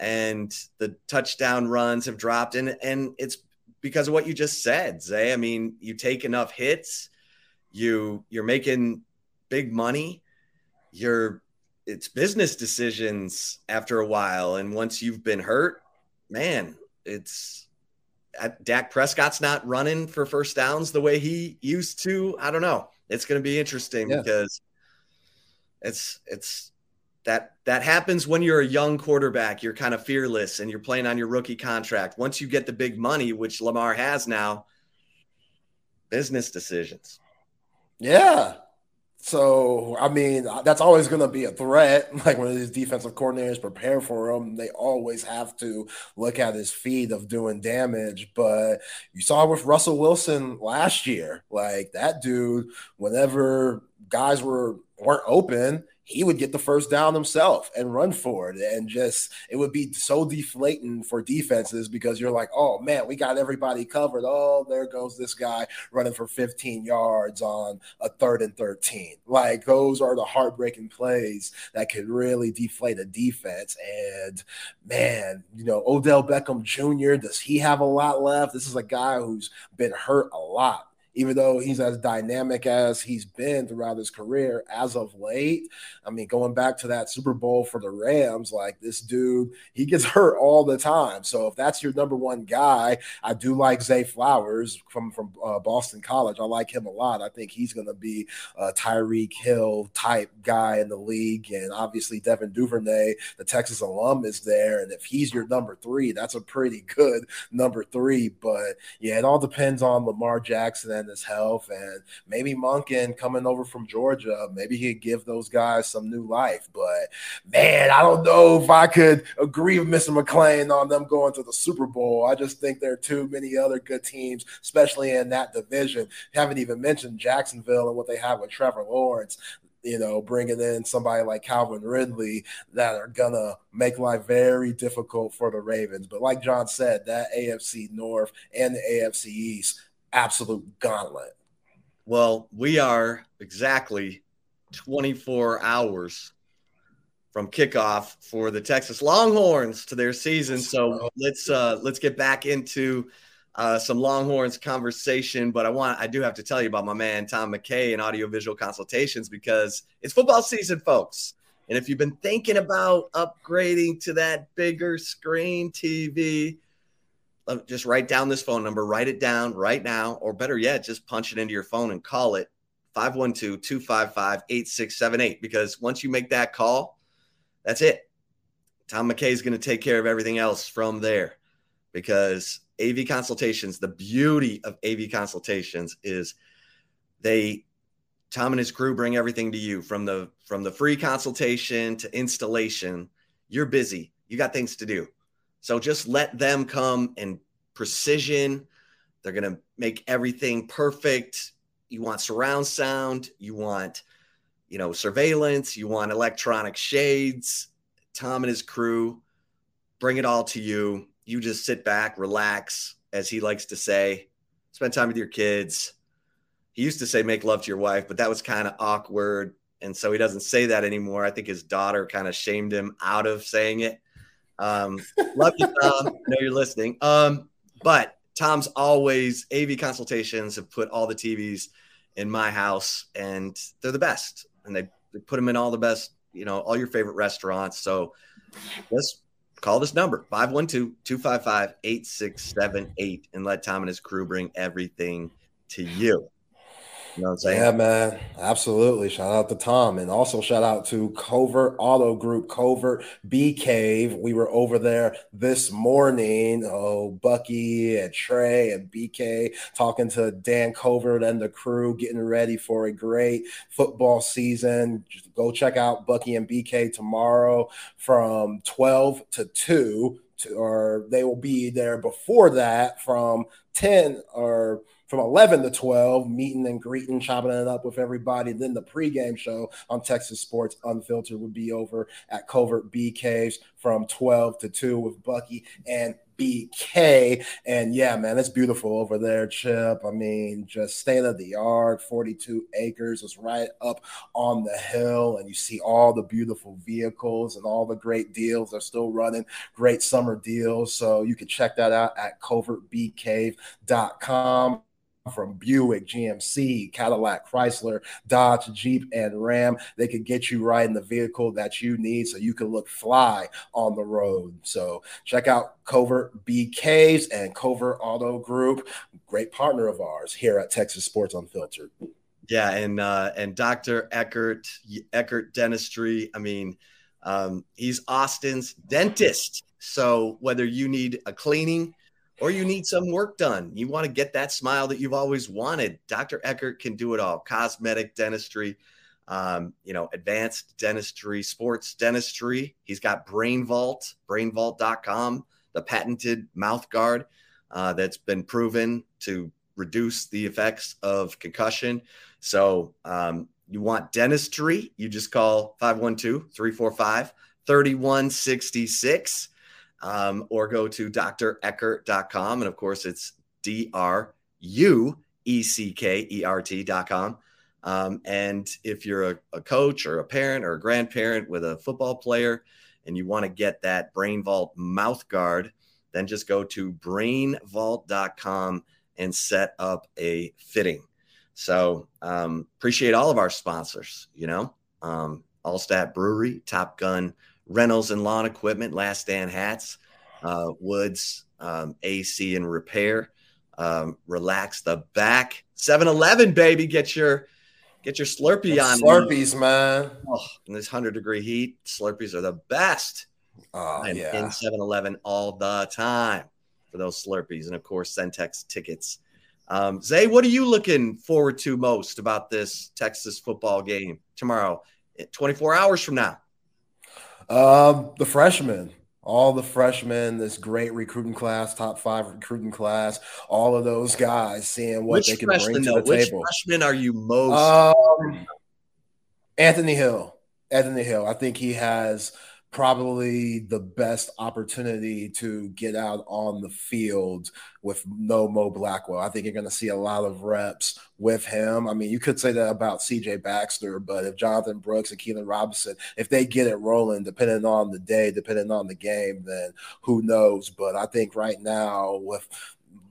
And the touchdown runs have dropped, and and it's because of what you just said, Zay. I mean, you take enough hits, you you're making big money. You're it's business decisions after a while, and once you've been hurt, man, it's uh, Dak Prescott's not running for first downs the way he used to. I don't know. It's going to be interesting yeah. because it's it's that that happens when you're a young quarterback. You're kind of fearless and you're playing on your rookie contract. Once you get the big money, which Lamar has now, business decisions. Yeah, so, I mean, uh, that's always going to be a threat. Like when these defensive coordinators prepare for him, they always have to look at his feet of doing damage. But you saw with Russell Wilson last year, like that dude, whenever guys were weren't open, he would get the first down himself and run for it. And just it would be so deflating for defenses because you're like, oh man, we got everybody covered. Oh, there goes this guy running for 15 yards on a third and 13. Like those are the heartbreaking plays that could really deflate a defense. And man, you know, Odell Beckham Jr., does he have a lot left? This is a guy who's been hurt a lot even though he's as dynamic as he's been throughout his career as of late. I mean, going back to that Super Bowl for the Rams, like this dude, he gets hurt all the time. So if that's your number one guy, I do like Zay Flowers from from uh, Boston College. I like him a lot. I think he's going to be a Tyreek Hill type guy in the league, and obviously Devin Duvernay, the Texas alum, is there. And if he's your number three, that's a pretty good number three. But yeah, it all depends on Lamar Jackson his health, and maybe Monken coming over from Georgia, maybe he'd give those guys some new life. But man, I don't know if I could agree with Mr. McClain on them going to the Super Bowl. I just think there are too many other good teams, especially in that division. haven't even mentioned Jacksonville and what they have with Trevor Lawrence you know, bringing in somebody like Calvin Ridley that are gonna make life very difficult for the Ravens. But like John said, that AFC North and the AFC East absolute gauntlet. Well, we are exactly 24 hours from kickoff for the Texas Longhorns to their season. So let's uh, let's get back into uh, some Longhorns conversation. But I want I do have to tell you about my man Tom McKay and audiovisual consultations because it's football season, folks. And if you've been thinking about upgrading to that bigger screen TV, Uh, just write down this phone number, write it down right now, or better yet, just punch it into your phone and call it 512 255 8678. Because once you make that call, that's it. Tom McKay is going to take care of everything else from there because AV consultations, the beauty of AV consultations is they Tom and his crew bring everything to you from the from the free consultation to installation. You're busy. You got things to do. So just let them come and precision. They're going to make everything perfect. You want surround sound, you want you know surveillance, you want electronic shades. Tom and his crew bring it all to you. You just sit back, relax, as he likes to say. Spend time with your kids. He used to say make love to your wife, but that was kind of awkward. And so he doesn't say that anymore. I think his daughter kind of shamed him out of saying it. Um, love you, Tom. I know you're listening. Um, but Tom's always AV consultations have put all the TVs in my house, and they're the best. And they, they put them in all the best, you know, all your favorite restaurants. So just call this number 512 255 8678 and let Tom and his crew bring everything to you. You know what I'm saying? Yeah, man. Absolutely. Shout out to Tom. And also shout out to Covert Auto Group, Covert Bee Cave. We were over there this morning. Oh, Bucky and Trey and BK talking to Dan Covert and the crew, getting ready for a great football season. Just go check out Bucky and BK tomorrow from 12 to 2. To, or they will be there before that from 10 or from 11 to 12, meeting and greeting, chopping it up with everybody. Then the pregame show on Texas Sports Unfiltered would be over at Covert Bee Caves from 12 to 2 with Bucky and BK. And yeah, man, it's beautiful over there, Chip. I mean, just state of the art, 42 acres. It's right up on the hill, and you see all the beautiful vehicles and all the great deals. They're still running great summer deals. So you can check that out at covertbeecave.com from Buick, GMC, Cadillac, Chrysler, Dodge, Jeep, and Ram. They could get you right in the vehicle that you need so you can look fly on the road. So check out Covert Caves and Covert Auto Group, great partner of ours here at Texas Sports Unfiltered. Yeah, and uh, and Dr. Ueckert, Ueckert Dentistry. I mean, um, he's Austin's dentist. So whether you need a cleaning, or you need some work done. You want to get that smile that you've always wanted. Dr. Ueckert can do it all cosmetic dentistry, um, you know, advanced dentistry, sports dentistry. He's got Brain Vault, brainvault.com, the patented mouth guard uh, that's been proven to reduce the effects of concussion. So, um, you want dentistry, you just call 512 345 3166 um, or go to drueckert.com. And of course, it's D R U E C K E R T.com. Um, and if you're a, a, coach or a parent or a grandparent with a football player and you want to get that Brain Vault mouth guard, then just go to brainvault.com and set up a fitting. So um, appreciate all of our sponsors, you know, um, Altstadt Brewery, Top Gunn rentals and lawn equipment, Last Stand hats, uh, Woods um, AC and repair. Um, relax the back. 7-Eleven, baby, get your get your Slurpee on. Slurpees, man. Oh, in this hundred degree heat, Slurpees are the best. Oh, I'm yeah. in 7-Eleven all the time for those Slurpees, and of course, Centex tickets. Um, Zay, what are you looking forward to most about this Texas football game tomorrow, 24 hours from now? Um, the freshmen, all the freshmen, this great recruiting class, top five recruiting class, all of those guys seeing what Which they can bring to the table. Which freshman are you most? Um, Anthony Hill. Anthony Hill. I think he has probably the best opportunity to get out on the field with no Mo Blackwell. I think you're going to see a lot of reps with him. I mean, you could say that about CJ Baxter, but if Jonathan Brooks and Keilan Robinson, if they get it rolling, depending on the day, depending on the game, then who knows? But I think right now with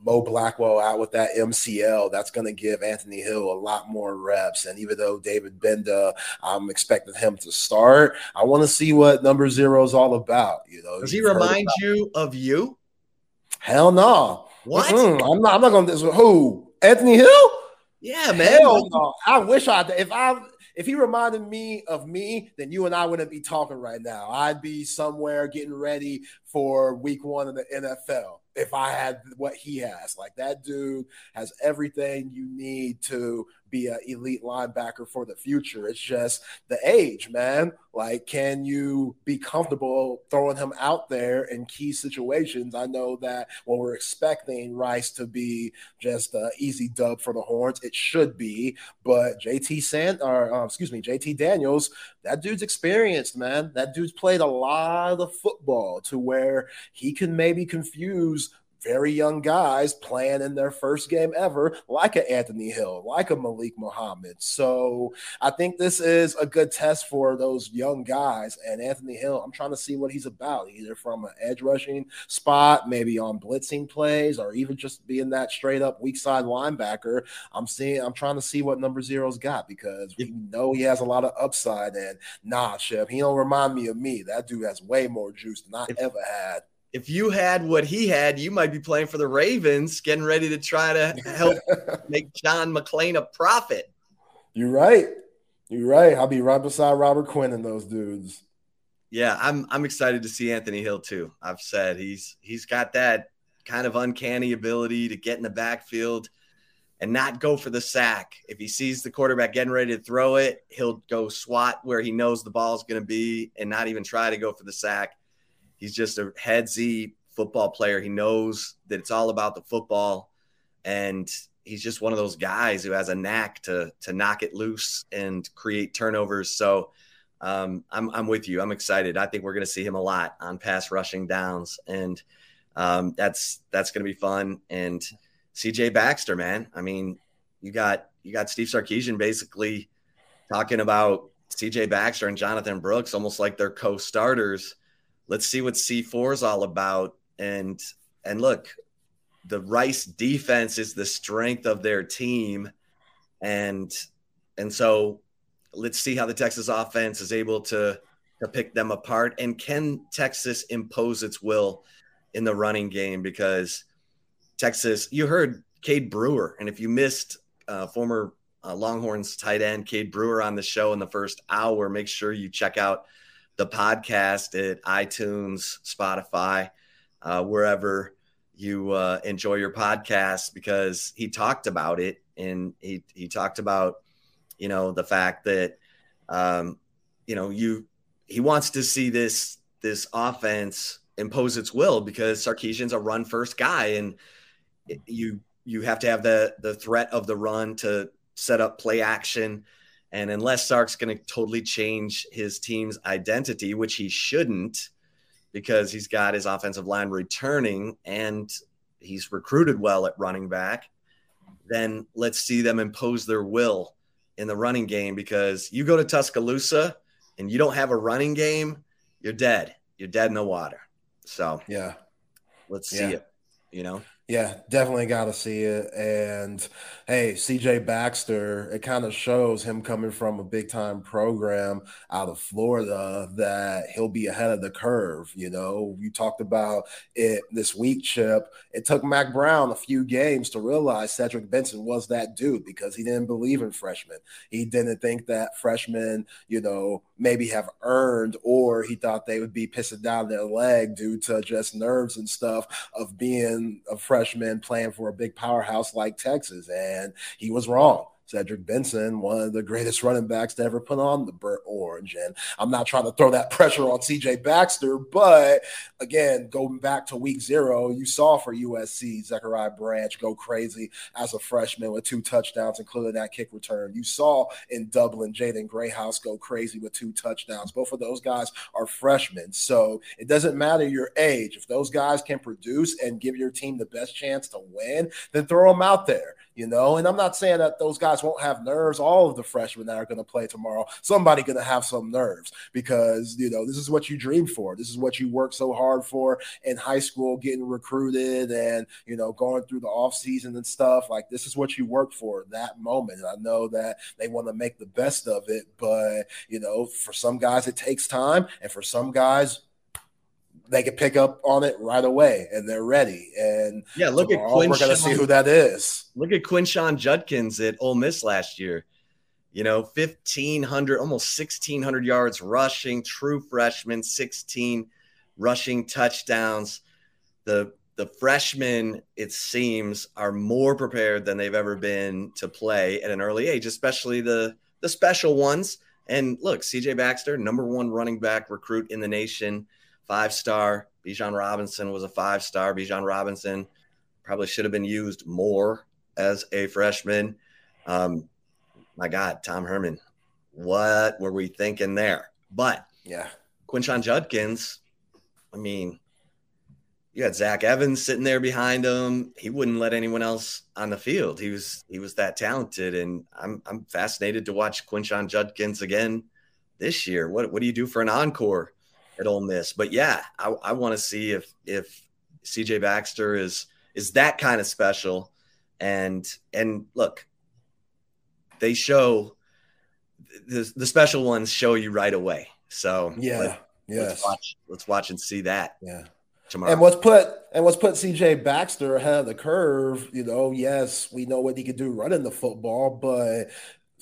Mo Blackwell out with that MCL, that's going to give Anthony Hill a lot more reps. And even though David Gbenda, I'm expecting him to start, I want to see what number zero is all about. You know, does he remind you of you? Hell no. What? Mm-mm. I'm not. I'm not going to. Who? Anthony Hill? Yeah, man. Hell no. I wish I. If I if he reminded me of me, then you and I wouldn't be talking right now. I'd be somewhere getting ready for week one of the NFL if I had what he has. Like that dude has everything you need to be an elite linebacker for the future. It's just the age, man. Like, can you be comfortable throwing him out there in key situations? I know that when we're expecting Rice to be just an easy dub for the Horns, it should be. But JT Sand, or uh, excuse me, JT Daniels, that dude's experienced, man. That dude's played a lot of football to where he can maybe confuse very young guys playing in their first game ever, like an Anthony Hill, like a Malik Muhammad. So I think this is a good test for those young guys. And Anthony Hill, I'm trying to see what he's about, either from an edge rushing spot, maybe on blitzing plays, or even just being that straight up weak side linebacker. I'm seeing, I'm trying to see what number zero's got because we know he has a lot of upside. And nah, Chef, he don't remind me of me. That dude has way more juice than I ever had if you had what he had, you might be playing for the Ravens, getting ready to try to help make John McClain a profit. You're right. You're right. I'll be right beside Robert Quinn and those dudes. Yeah, I'm I'm excited to see Anthony Hill too. I've said he's he's got that kind of uncanny ability to get in the backfield and not go for the sack. If he sees the quarterback getting ready to throw it, he'll go swat where he knows the ball's going to be and not even try to go for the sack. He's just a headsy football player. He knows that it's all about the football and he's just one of those guys who has a knack to to knock it loose and create turnovers. So um, I'm I'm with you. I'm excited. I think we're going to see him a lot on pass rushing downs, and um, that's that's going to be fun. And CJ Baxter, man, I mean, you got you got Steve Sarkisian basically talking about CJ Baxter and Jonathan Brooks almost like they're co-starters. Let's see what C4 is all about. And and look, the Rice defense is the strength of their team. And and so let's see how the Texas offense is able to to pick them apart. And can Texas impose its will in the running game? Because Texas, you heard Cade Brewer, and if you missed uh, former uh, Longhorns tight end Cade Brewer on the show in the first hour, make sure you check out the podcast at iTunes, Spotify, uh, wherever you uh, enjoy your podcast because he talked about it and he he talked about you know the fact that um, you know you he wants to see this this offense impose its will because Sarkisian's a run first guy and you you have to have the the threat of the run to set up play action and unless Sark's going to totally change his team's identity which he shouldn't because he's got his offensive line returning and he's recruited well at running back, then let's see them impose their will in the running game because you go to Tuscaloosa and you don't have a running game, you're dead. You're dead in the water. So, yeah. Let's see yeah. it, you know? Yeah, definitely got to see it. And hey, CJ Baxter, it kind of shows him coming from a big time program out of Florida that he'll be ahead of the curve. You know, you talked about it this week, Chip. It took Mack Brown a few games to realize Cedric Benson was that dude because he didn't believe in freshmen. He didn't think that freshmen, you know, maybe have earned, or he thought they would be pissing down their leg due to just nerves and stuff of being a freshman playing for a big powerhouse like Texas. And he was wrong. Cedric Benson, one of the greatest running backs to ever put on the burnt orange. And I'm not trying to throw that pressure on CJ Baxter, but again, going back to week zero, you saw for USC Zachariah Branch go crazy as a freshman with two touchdowns, including that kick return. You saw in Dublin Jaden Greathouse go crazy with two touchdowns. Both of those guys are freshmen. So it doesn't matter your age. If those guys can produce and give your team the best chance to win, then throw them out there you know. And I'm not saying that those guys won't have nerves. All of the freshmen that are going to play tomorrow, somebody going to have some nerves because you know this is what you dream for. This is what you work so hard for in high school, getting recruited and you know going through the off season and stuff. Like this is what you work for that moment. And I know that they want to make the best of it, but you know, for some guys it takes time, and for some guys they can pick up on it right away and they're ready. And yeah, look at Quinn. We're going to see who that is. Look at Quinshon Judkins at Ole Miss last year. You know, 1,500, almost 1,600 yards rushing, true freshman, 16 rushing touchdowns. The the freshmen, it seems, are more prepared than they've ever been to play at an early age, especially the the special ones. And look, CJ Baxter, number one running back recruit in the nation five star. Bijan Robinson was a five star. Bijan Robinson probably should have been used more as a freshman. Um, my God, Tom Herman, what were we thinking there? But yeah, Quinshon Judkins, I mean, you had Zach Evans sitting there behind him. He wouldn't let anyone else on the field. He was he was that talented, and I'm I'm fascinated to watch Quinshon Judkins again this year. What what do you do for an encore at Ole Miss. But yeah, I, I want to see if if CJ Baxter is is that kind of special. And and look, they show the the special ones show you right away. So yeah, let, yes. let's watch let's watch and see that. Yeah. Tomorrow. And what's put and what's put CJ Baxter ahead of the curve, you know, yes, we know what he could do running the football, but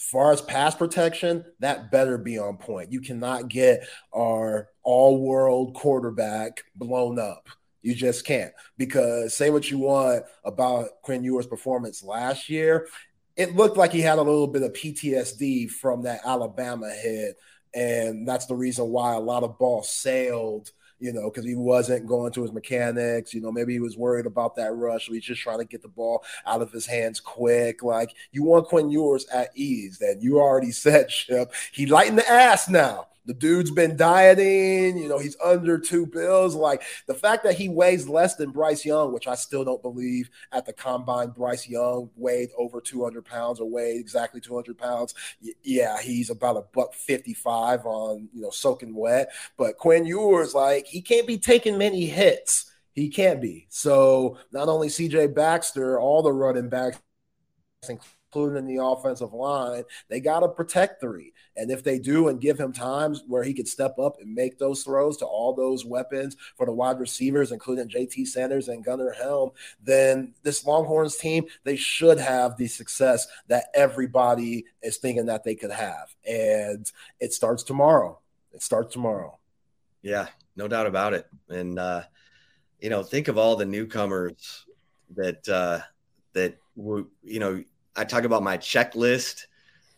far as pass protection, that better be on point. You cannot get our all world quarterback blown up. You just can't because say what you want about Quinn Ewers' performance last year. It looked like he had a little bit of PTSD from that Alabama hit. And that's the reason why a lot of balls sailed you know, because he wasn't going to his mechanics. You know, maybe he was worried about that rush. So he's just trying to get the ball out of his hands quick. Like you want Quinn Ewers at ease. That you already said, Chip, he lightened the ass now. The dude's been dieting, you know, he's under two bills. Like the fact that he weighs less than Bryce Young, which I still don't believe at the combine, Bryce Young weighed over 200 pounds or weighed exactly 200 pounds. Yeah, he's about a buck 55 on, you know, soaking wet. But Quinn Ewers, like, he can't be taking many hits. He can't be. So not only CJ Baxter, all the running backs, including in the offensive line, they got to protect three. And if they do and give him times where he could step up and make those throws to all those weapons for the wide receivers, including JT Sanders and Gunnar Helm, then this Longhorns team, they should have the success that everybody is thinking that they could have. And it starts tomorrow. It starts tomorrow. Yeah, no doubt about it. And, uh, you know, think of all the newcomers that, uh, that, you know, I talk about my checklist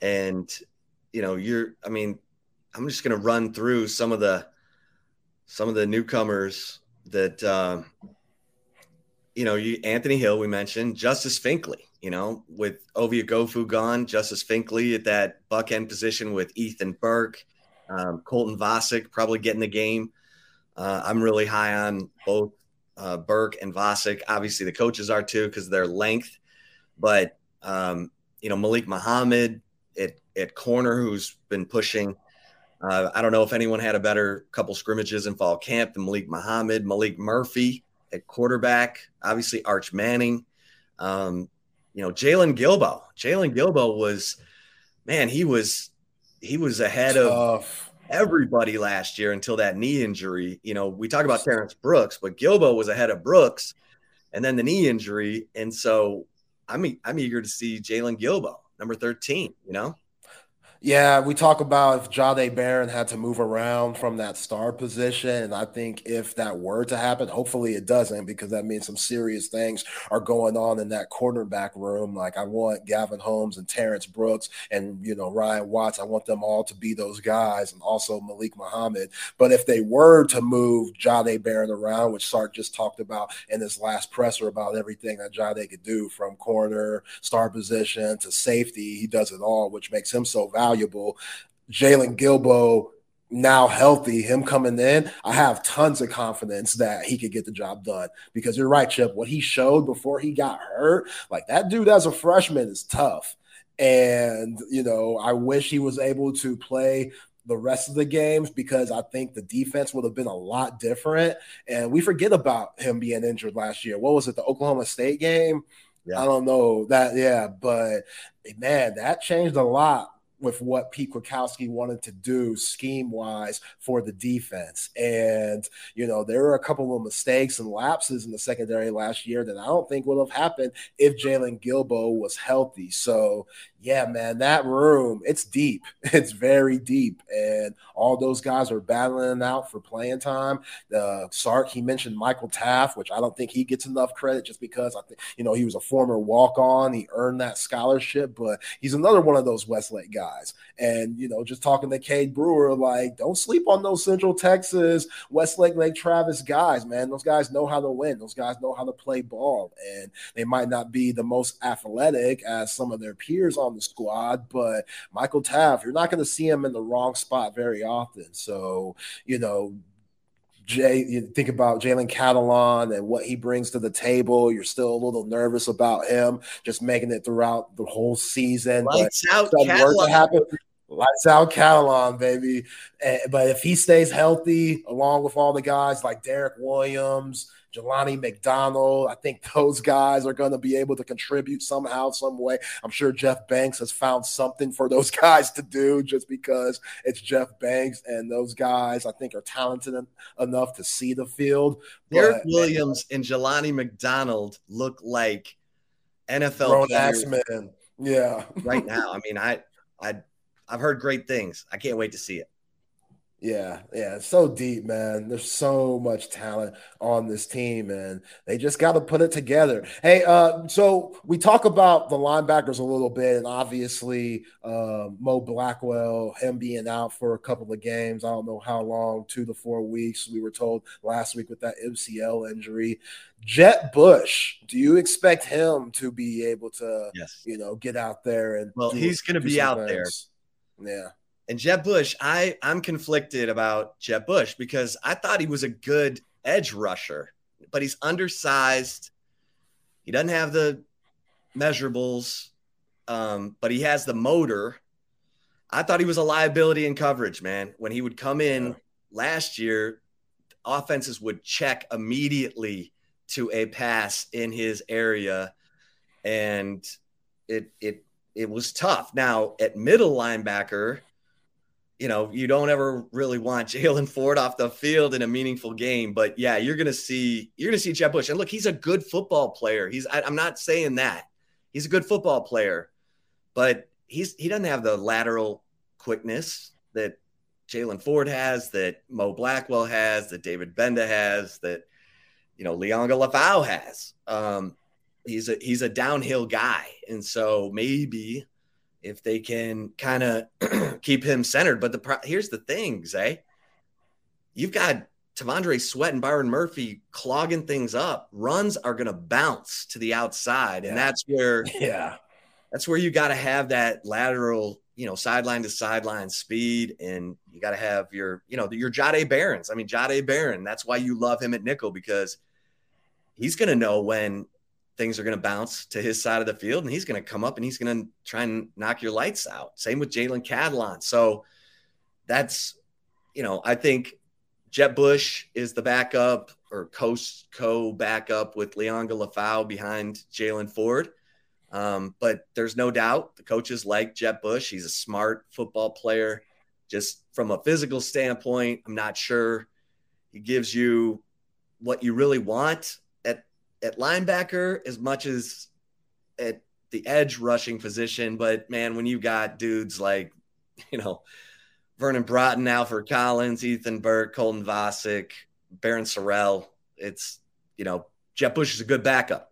and you know, you're I mean, I'm just going to run through some of the some of the newcomers that um you know, you Anthony Hill we mentioned, Justice Finkley, you know, with Ovie Oghoufo gone, Justice Finkley at that buck end position with Ethan Burke, um, Colton Vasek probably getting the game. Uh, I'm really high on both uh, Burke and Vasek. Obviously, the coaches are too because their length. But um, you know, Malik Muhammad at, at corner, who's been pushing. Uh, I don't know if anyone had a better couple scrimmages in fall camp than Malik Muhammad, Maalik Murphy at quarterback, obviously Arch Manning. Um, you know, Jaylon Guilbeau. Jaylon Guilbeau was, man, he was he was ahead Tough. of everybody last year until that knee injury. You know, we talk about Terrence Brooks, but Guilbeau was ahead of Brooks, and then the knee injury, and so I'm I'm eager to see Jaylon Guilbeau, number 13, you know? Yeah, we talk about if Jahdae Barron had to move around from that star position. I think if that were to happen, hopefully it doesn't, because that means some serious things are going on in that quarterback room. Like I want Gavin Holmes and Terrence Brooks and you know Ryan Watts. I want them all to be those guys, and also Malik Muhammad. But if they were to move Jahdae Barron around, which Sark just talked about in his last presser about everything that Jahdae could do from corner, star position to safety, he does it all, which makes him so valuable valuable. Jaylon Guilbeau now healthy, him coming in, I have tons of confidence that he could get the job done. Because you're right, Chip. What he showed before he got hurt, like that dude as a freshman is tough. And you know, I wish he was able to play the rest of the games because I think the defense would have been a lot different. And we forget about him being injured last year. What was it, the Oklahoma State game? Yeah. I don't know that, yeah, but man, that changed a lot with what Pete Kwiatkowski wanted to do scheme wise for the defense. And, you know, there were a couple of mistakes and lapses in the secondary last year that I don't think would have happened if Jaylon Guilbeau was healthy. So, yeah, man, that room, it's deep. It's very deep. And all those guys are battling out for playing time. The Sark, he mentioned Michael Taft, which I don't think he gets enough credit just because I think, you know, he was a former walk on. He earned that scholarship, but he's another one of those Westlake guys. And, you know, just talking to Cade Brewer, like, don't sleep on those Central Texas, Westlake, Lake Travis guys, man. Those guys know how to win. Those guys know how to play ball. And they might not be the most athletic as some of their peers on the squad, but Michael Taft, you're not going to see him in the wrong spot very often. So, you know, Jay, you think about Jalen Catalon and what he brings to the table. You're still a little nervous about him just making it throughout the whole season. Lights but out, Catalon. Lights out Catalon, baby. But if he stays healthy, along with all the guys like Derek Williams, Jelani McDonald. I think those guys are going to be able to contribute somehow, some way. I'm sure Jeff Banks has found something for those guys to do just because it's Jeff Banks and those guys I think are talented enough to see the field. Derek but, Williams and Jelani McDonald look like NFL players man. Yeah. right now. I mean, I I I've heard great things. I can't wait to see it. Yeah, yeah, it's so deep, man. There's so much talent on this team, and they just got to put it together. Hey, uh, so we talk about the linebackers a little bit, and obviously uh, Mo Blackwell, him being out for a couple of games. I don't know how long, two to four weeks. We were told last week with that MCL injury. Jett Bush, do you expect him to be able to, yes. you know, get out there and? Well, he's going to be out things? there. Yeah. And Jett Bush, I I'm conflicted about Jett Bush because I thought he was a good edge rusher, but he's undersized. He doesn't have the measurables, um, but he has the motor. I thought he was a liability in coverage, man. When he would come in yeah. last year, offenses would check immediately to a pass in his area, and it it it was tough. Now at middle linebacker, you know, you don't ever really want Jaylan Ford off the field in a meaningful game. But yeah, you're gonna see you're gonna see Jett Bush. And look, he's a good football player. He's I, I'm not saying that. He's a good football player, but he's he doesn't have the lateral quickness that Jaylan Ford has, that Mo Blackwell has, that David Gbenda has, that you know Liona Lefau has. Um, he's a he's a downhill guy, and so maybe if they can kind of keep him centered. But the pro- here's the thing, Zay. You've got T'Vondre Sweat and Byron Murphy clogging things up. Runs are going to bounce to the outside, yeah. and that's where yeah, that's where you got to have that lateral, you know, sideline to sideline speed, and you got to have your, you know, your Jahdae Barrons. I mean, Jahdae Barron. That's why you love him at nickel because he's going to know when things are going to bounce to his side of the field and he's going to come up and he's going to try and knock your lights out. Same with Jalen Catalon. So that's, you know, I think Jett Bush is the backup or coast co backup with Liona Lefau behind Jaylan Ford. Um, but there's no doubt the coaches like Jett Bush. He's a smart football player. Just from a physical standpoint, I'm not sure he gives you what you really want at linebacker as much as at the edge rushing position. But man, when you got dudes like, you know, Vernon Broughton, Alfred Collins, Ethan Burke, Colton Vasek, Barryn Sorrell, it's, you know, Jett Bush is a good backup.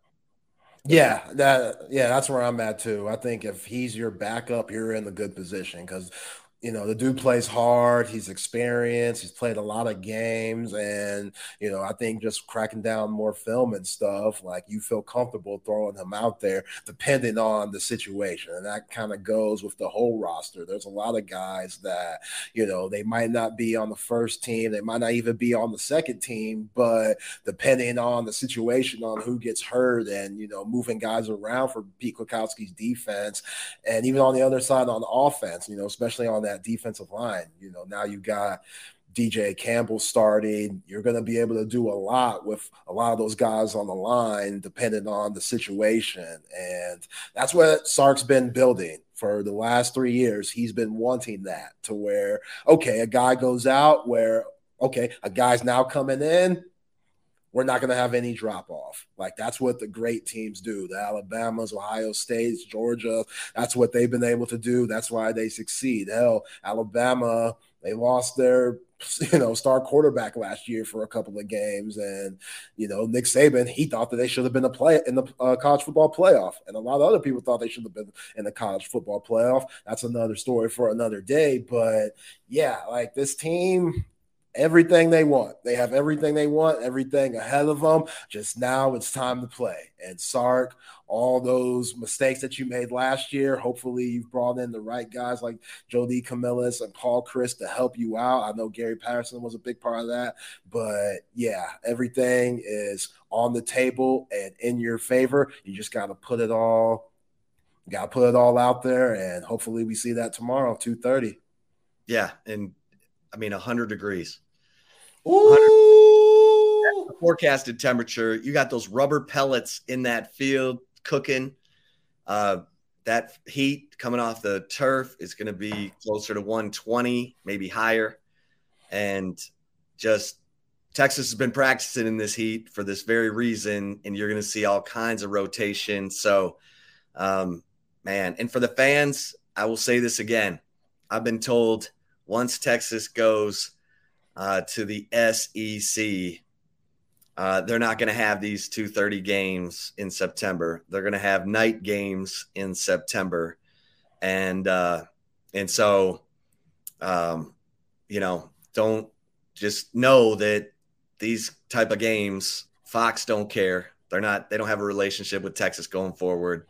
Yeah, that yeah, that's where I'm at too. I think if he's your backup, you're in the good position because you know, the dude plays hard. He's experienced. He's played a lot of games. And, you know, I think just cracking down more film and stuff, like you feel comfortable throwing him out there, depending on the situation. And that kind of goes with the whole roster. There's a lot of guys that, you know, they might not be on the first team. They might not even be on the second team, but depending on the situation, on who gets hurt and, you know, moving guys around for Pete Kwiatkowski's defense. And even on the other side on offense, you know, especially on that that defensive line. You know, now you got DJ Campbell starting. You're going to be able to do a lot with a lot of those guys on the line, depending on the situation. And that's what Sark's been building for the last three years. He's been wanting that to where, okay, a guy goes out where, okay, a guy's now coming in we're not going to have any drop off. Like that's what the great teams do. The Alabamas, Ohio States, Georgia, that's what they've been able to do. That's why they succeed. Hell, Alabama, they lost their you know star quarterback last year for a couple of games, and you know Nick Saban he thought that they should have been a play in the uh, college football playoff, and a lot of other people thought they should have been in the college football playoff. That's another story for another day. But yeah, like this team, everything they want. They have everything they want, everything ahead of them. Just now it's time to play. And Sark, all those mistakes that you made last year, hopefully you've brought in the right guys like Jody Camillus and Paul Chryst to help you out. I know Gary Patterson was a big part of that, but yeah, everything is on the table and in your favor. You just got to put it all got to put it all out there and hopefully we see that tomorrow 2:30. Yeah, and I mean, 100 degrees. Ooh. Forecasted temperature. You got those rubber pellets in that field cooking. Uh, that heat coming off the turf is going to be closer to 120, maybe higher. And just Texas has been practicing in this heat for this very reason. And you're going to see all kinds of rotation. So, um, man, and for the fans, I will say this again. I've been told once Texas goes uh, to the SEC, uh, they're not going to have these 230 games in September. They're going to have night games in September. And, uh, and so, um, you know, don't just know that these type of games, Fox don't care. They're not, they don't have a relationship with Texas going forward.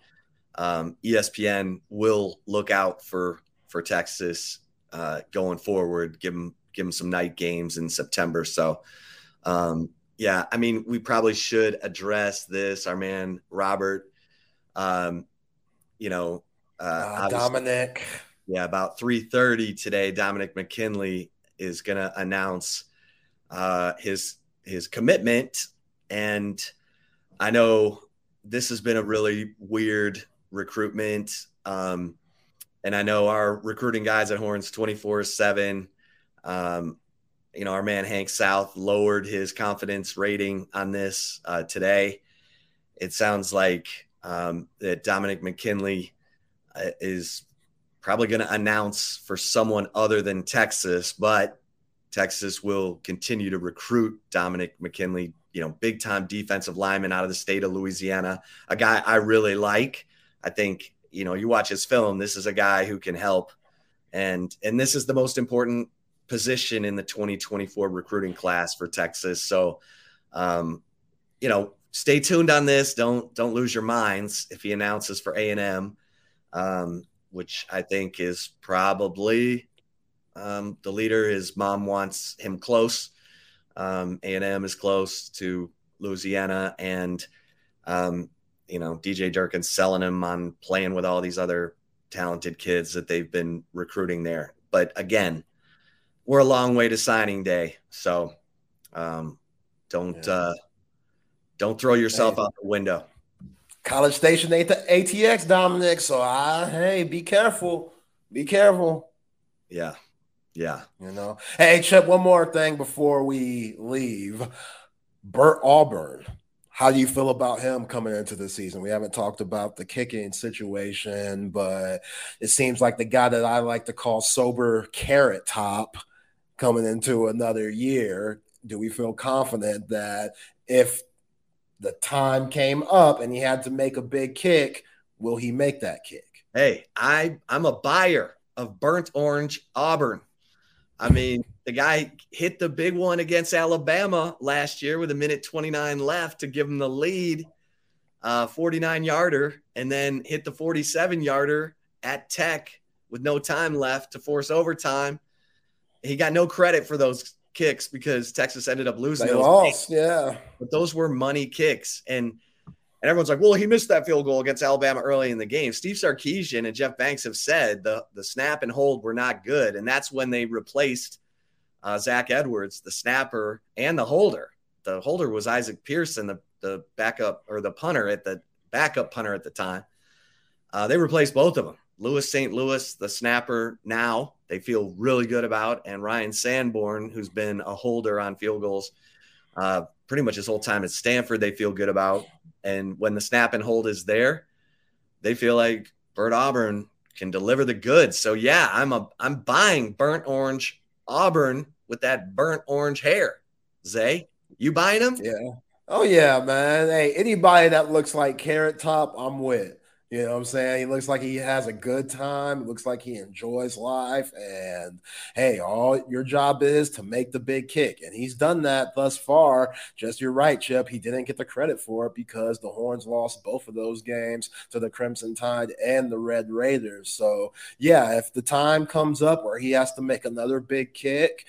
Um, ESPN will look out for, for Texas uh, going forward, give them, give them some night games in September. So, um, yeah, I mean, we probably should address this. Our man Robert, um, you know, uh, uh, Dominic. Yeah, about three thirty today, Dominic McKinley is going to announce uh, his his commitment, and I know this has been a really weird recruitment, um, and I know our recruiting guys at Horns twenty four seven. Um, you know, our man Hank South lowered his confidence rating on this uh, today. It sounds like um, that Dominic McKinley uh, is probably going to announce for someone other than Texas, but Texas will continue to recruit Dominic McKinley, you know, big time defensive lineman out of the state of Louisiana, a guy I really like. I think, you know, you watch his film, this is a guy who can help. And and this is the most important position in the 2024 recruiting class for Texas. So, um, you know, stay tuned on this. Don't don't lose your minds if he announces for A and M, um, which I think is probably um, the leader. His mom wants him close. Um, A and M is close to Louisiana, and um, you know DJ Durkin selling him on playing with all these other talented kids that they've been recruiting there. But again, we're a long way to signing day, so um, don't yeah. uh, don't throw yourself hey. out the window. College Station ain't the ATX, Dominic. So I hey, be careful, be careful. Yeah, yeah. You know. Hey, Chip. One more thing before we leave. Bert Auburn. How do you feel about him coming into the season? We haven't talked about the kicking situation, but it seems like the guy that I like to call sober carrot top coming into another year, do we feel confident that if the time came up and he had to make a big kick, will he make that kick? Hey, I I'm a buyer of burnt orange Auburn. I mean, the guy hit the big one against Alabama last year with a minute 29 left to give him the lead, uh, 49 yarder, and then hit the 47 yarder at Tech with no time left to force overtime he got no credit for those kicks because Texas ended up losing. They lost, yeah. But those were money kicks, and and everyone's like, "Well, he missed that field goal against Alabama early in the game." Steve Sarkisian and Jeff Banks have said the the snap and hold were not good, and that's when they replaced uh, Zach Edwards, the snapper and the holder. The holder was Isaac Pearson, the the backup or the punter at the backup punter at the time. Uh, they replaced both of them. Lewis St. Louis, the snapper now, they feel really good about, and Ryan Sanborn, who's been a holder on field goals uh, pretty much his whole time at Stanford, they feel good about. And when the snap and hold is there, they feel like Bert Auburn can deliver the goods. So yeah, I'm a I'm buying burnt orange Auburn with that burnt orange hair. Zay, you buying them? Yeah. Oh yeah, man. Hey, anybody that looks like Carrot Top, I'm with. You know what I'm saying? He looks like he has a good time. It looks like he enjoys life. And hey, all your job is to make the big kick. And he's done that thus far. Just you're right, Chip. He didn't get the credit for it because the Horns lost both of those games to the Crimson Tide and the Red Raiders. So, yeah, if the time comes up where he has to make another big kick,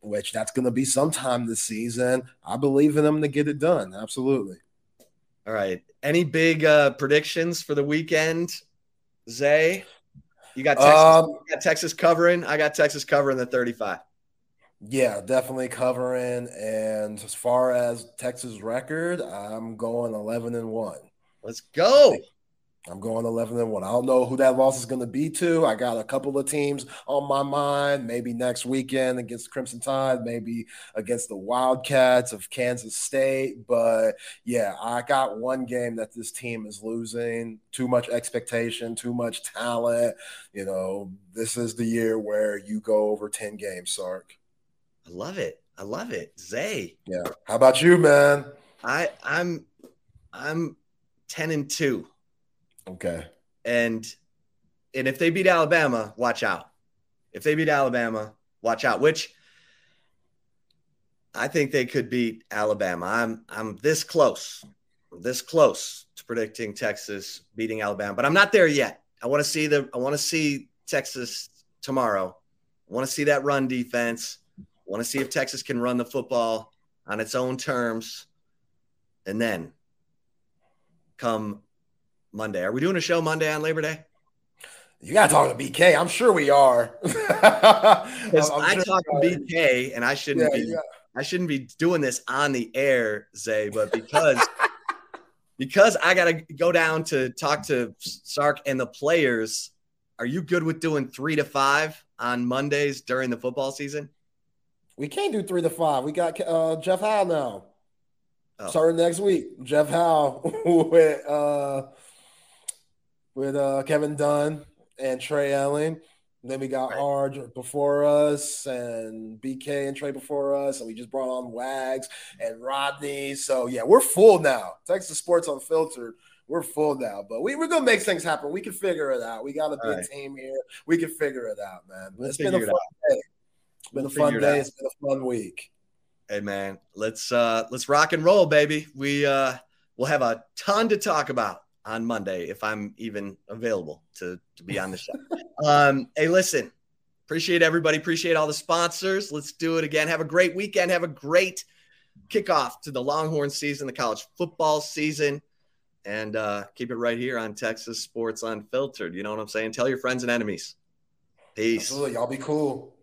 which that's going to be sometime this season, I believe in him to get it done. Absolutely. All right. Any big uh, predictions for the weekend, Zay? You got Texas, um, you got Texas covering. I got Texas covering the 35. Yeah, definitely covering. And as far as Texas record, I'm going 11 and 1. Let's go. I'm going 11 and 1. I don't know who that loss is going to be to. I got a couple of teams on my mind. Maybe next weekend against Crimson Tide, maybe against the Wildcats of Kansas State. But yeah, I got one game that this team is losing. Too much expectation, too much talent. You know, this is the year where you go over 10 games, Sark. I love it. I love it. Zay. Yeah. How about you, man? I I'm I'm 10 and 2. Okay. And and if they beat Alabama, watch out. If they beat Alabama, watch out. Which I think they could beat Alabama. I'm I'm this close, this close to predicting Texas beating Alabama, but I'm not there yet. I want to see the I want to see Texas tomorrow. I want to see that run defense. I want to see if Texas can run the football on its own terms. And then come Monday. Are we doing a show Monday on Labor Day? You got to talk to BK. I'm sure we are. Because I sure talk to BK, and I shouldn't yeah, be. Yeah. I shouldn't be doing this on the air, Zay, but because because I got to go down to talk to Sark and the players. Are you good with doing three to five on Mondays during the football season? We can't do three to five. We got uh, Jeff Howe now. Oh. Starting next week, Jeff Howe with uh, with uh, Kevin Dunn and Trey Elling. then we got right. Hard before us and BK and Trey before us. And we just brought on Wags and Rodney. So, yeah, we're full now. Texas Sports Unfiltered. We're full now, but we, we're going to make things happen. We can figure it out. We got a big right. team here. We can figure it out, man. Let's it's been a fun it day. It's been we'll a fun day. It it's been a fun week. Hey man, let's uh let's rock and roll, baby. We uh we'll have a ton to talk about on Monday if I'm even available to, to be on the show. um, hey, listen, appreciate everybody. Appreciate all the sponsors. Let's do it again. Have a great weekend. Have a great kickoff to the Longhorn season, the college football season. And uh, keep it right here on Texas Sports Unfiltered. You know what I'm saying? Tell your friends and enemies. Peace. Absolutely. Y'all be cool.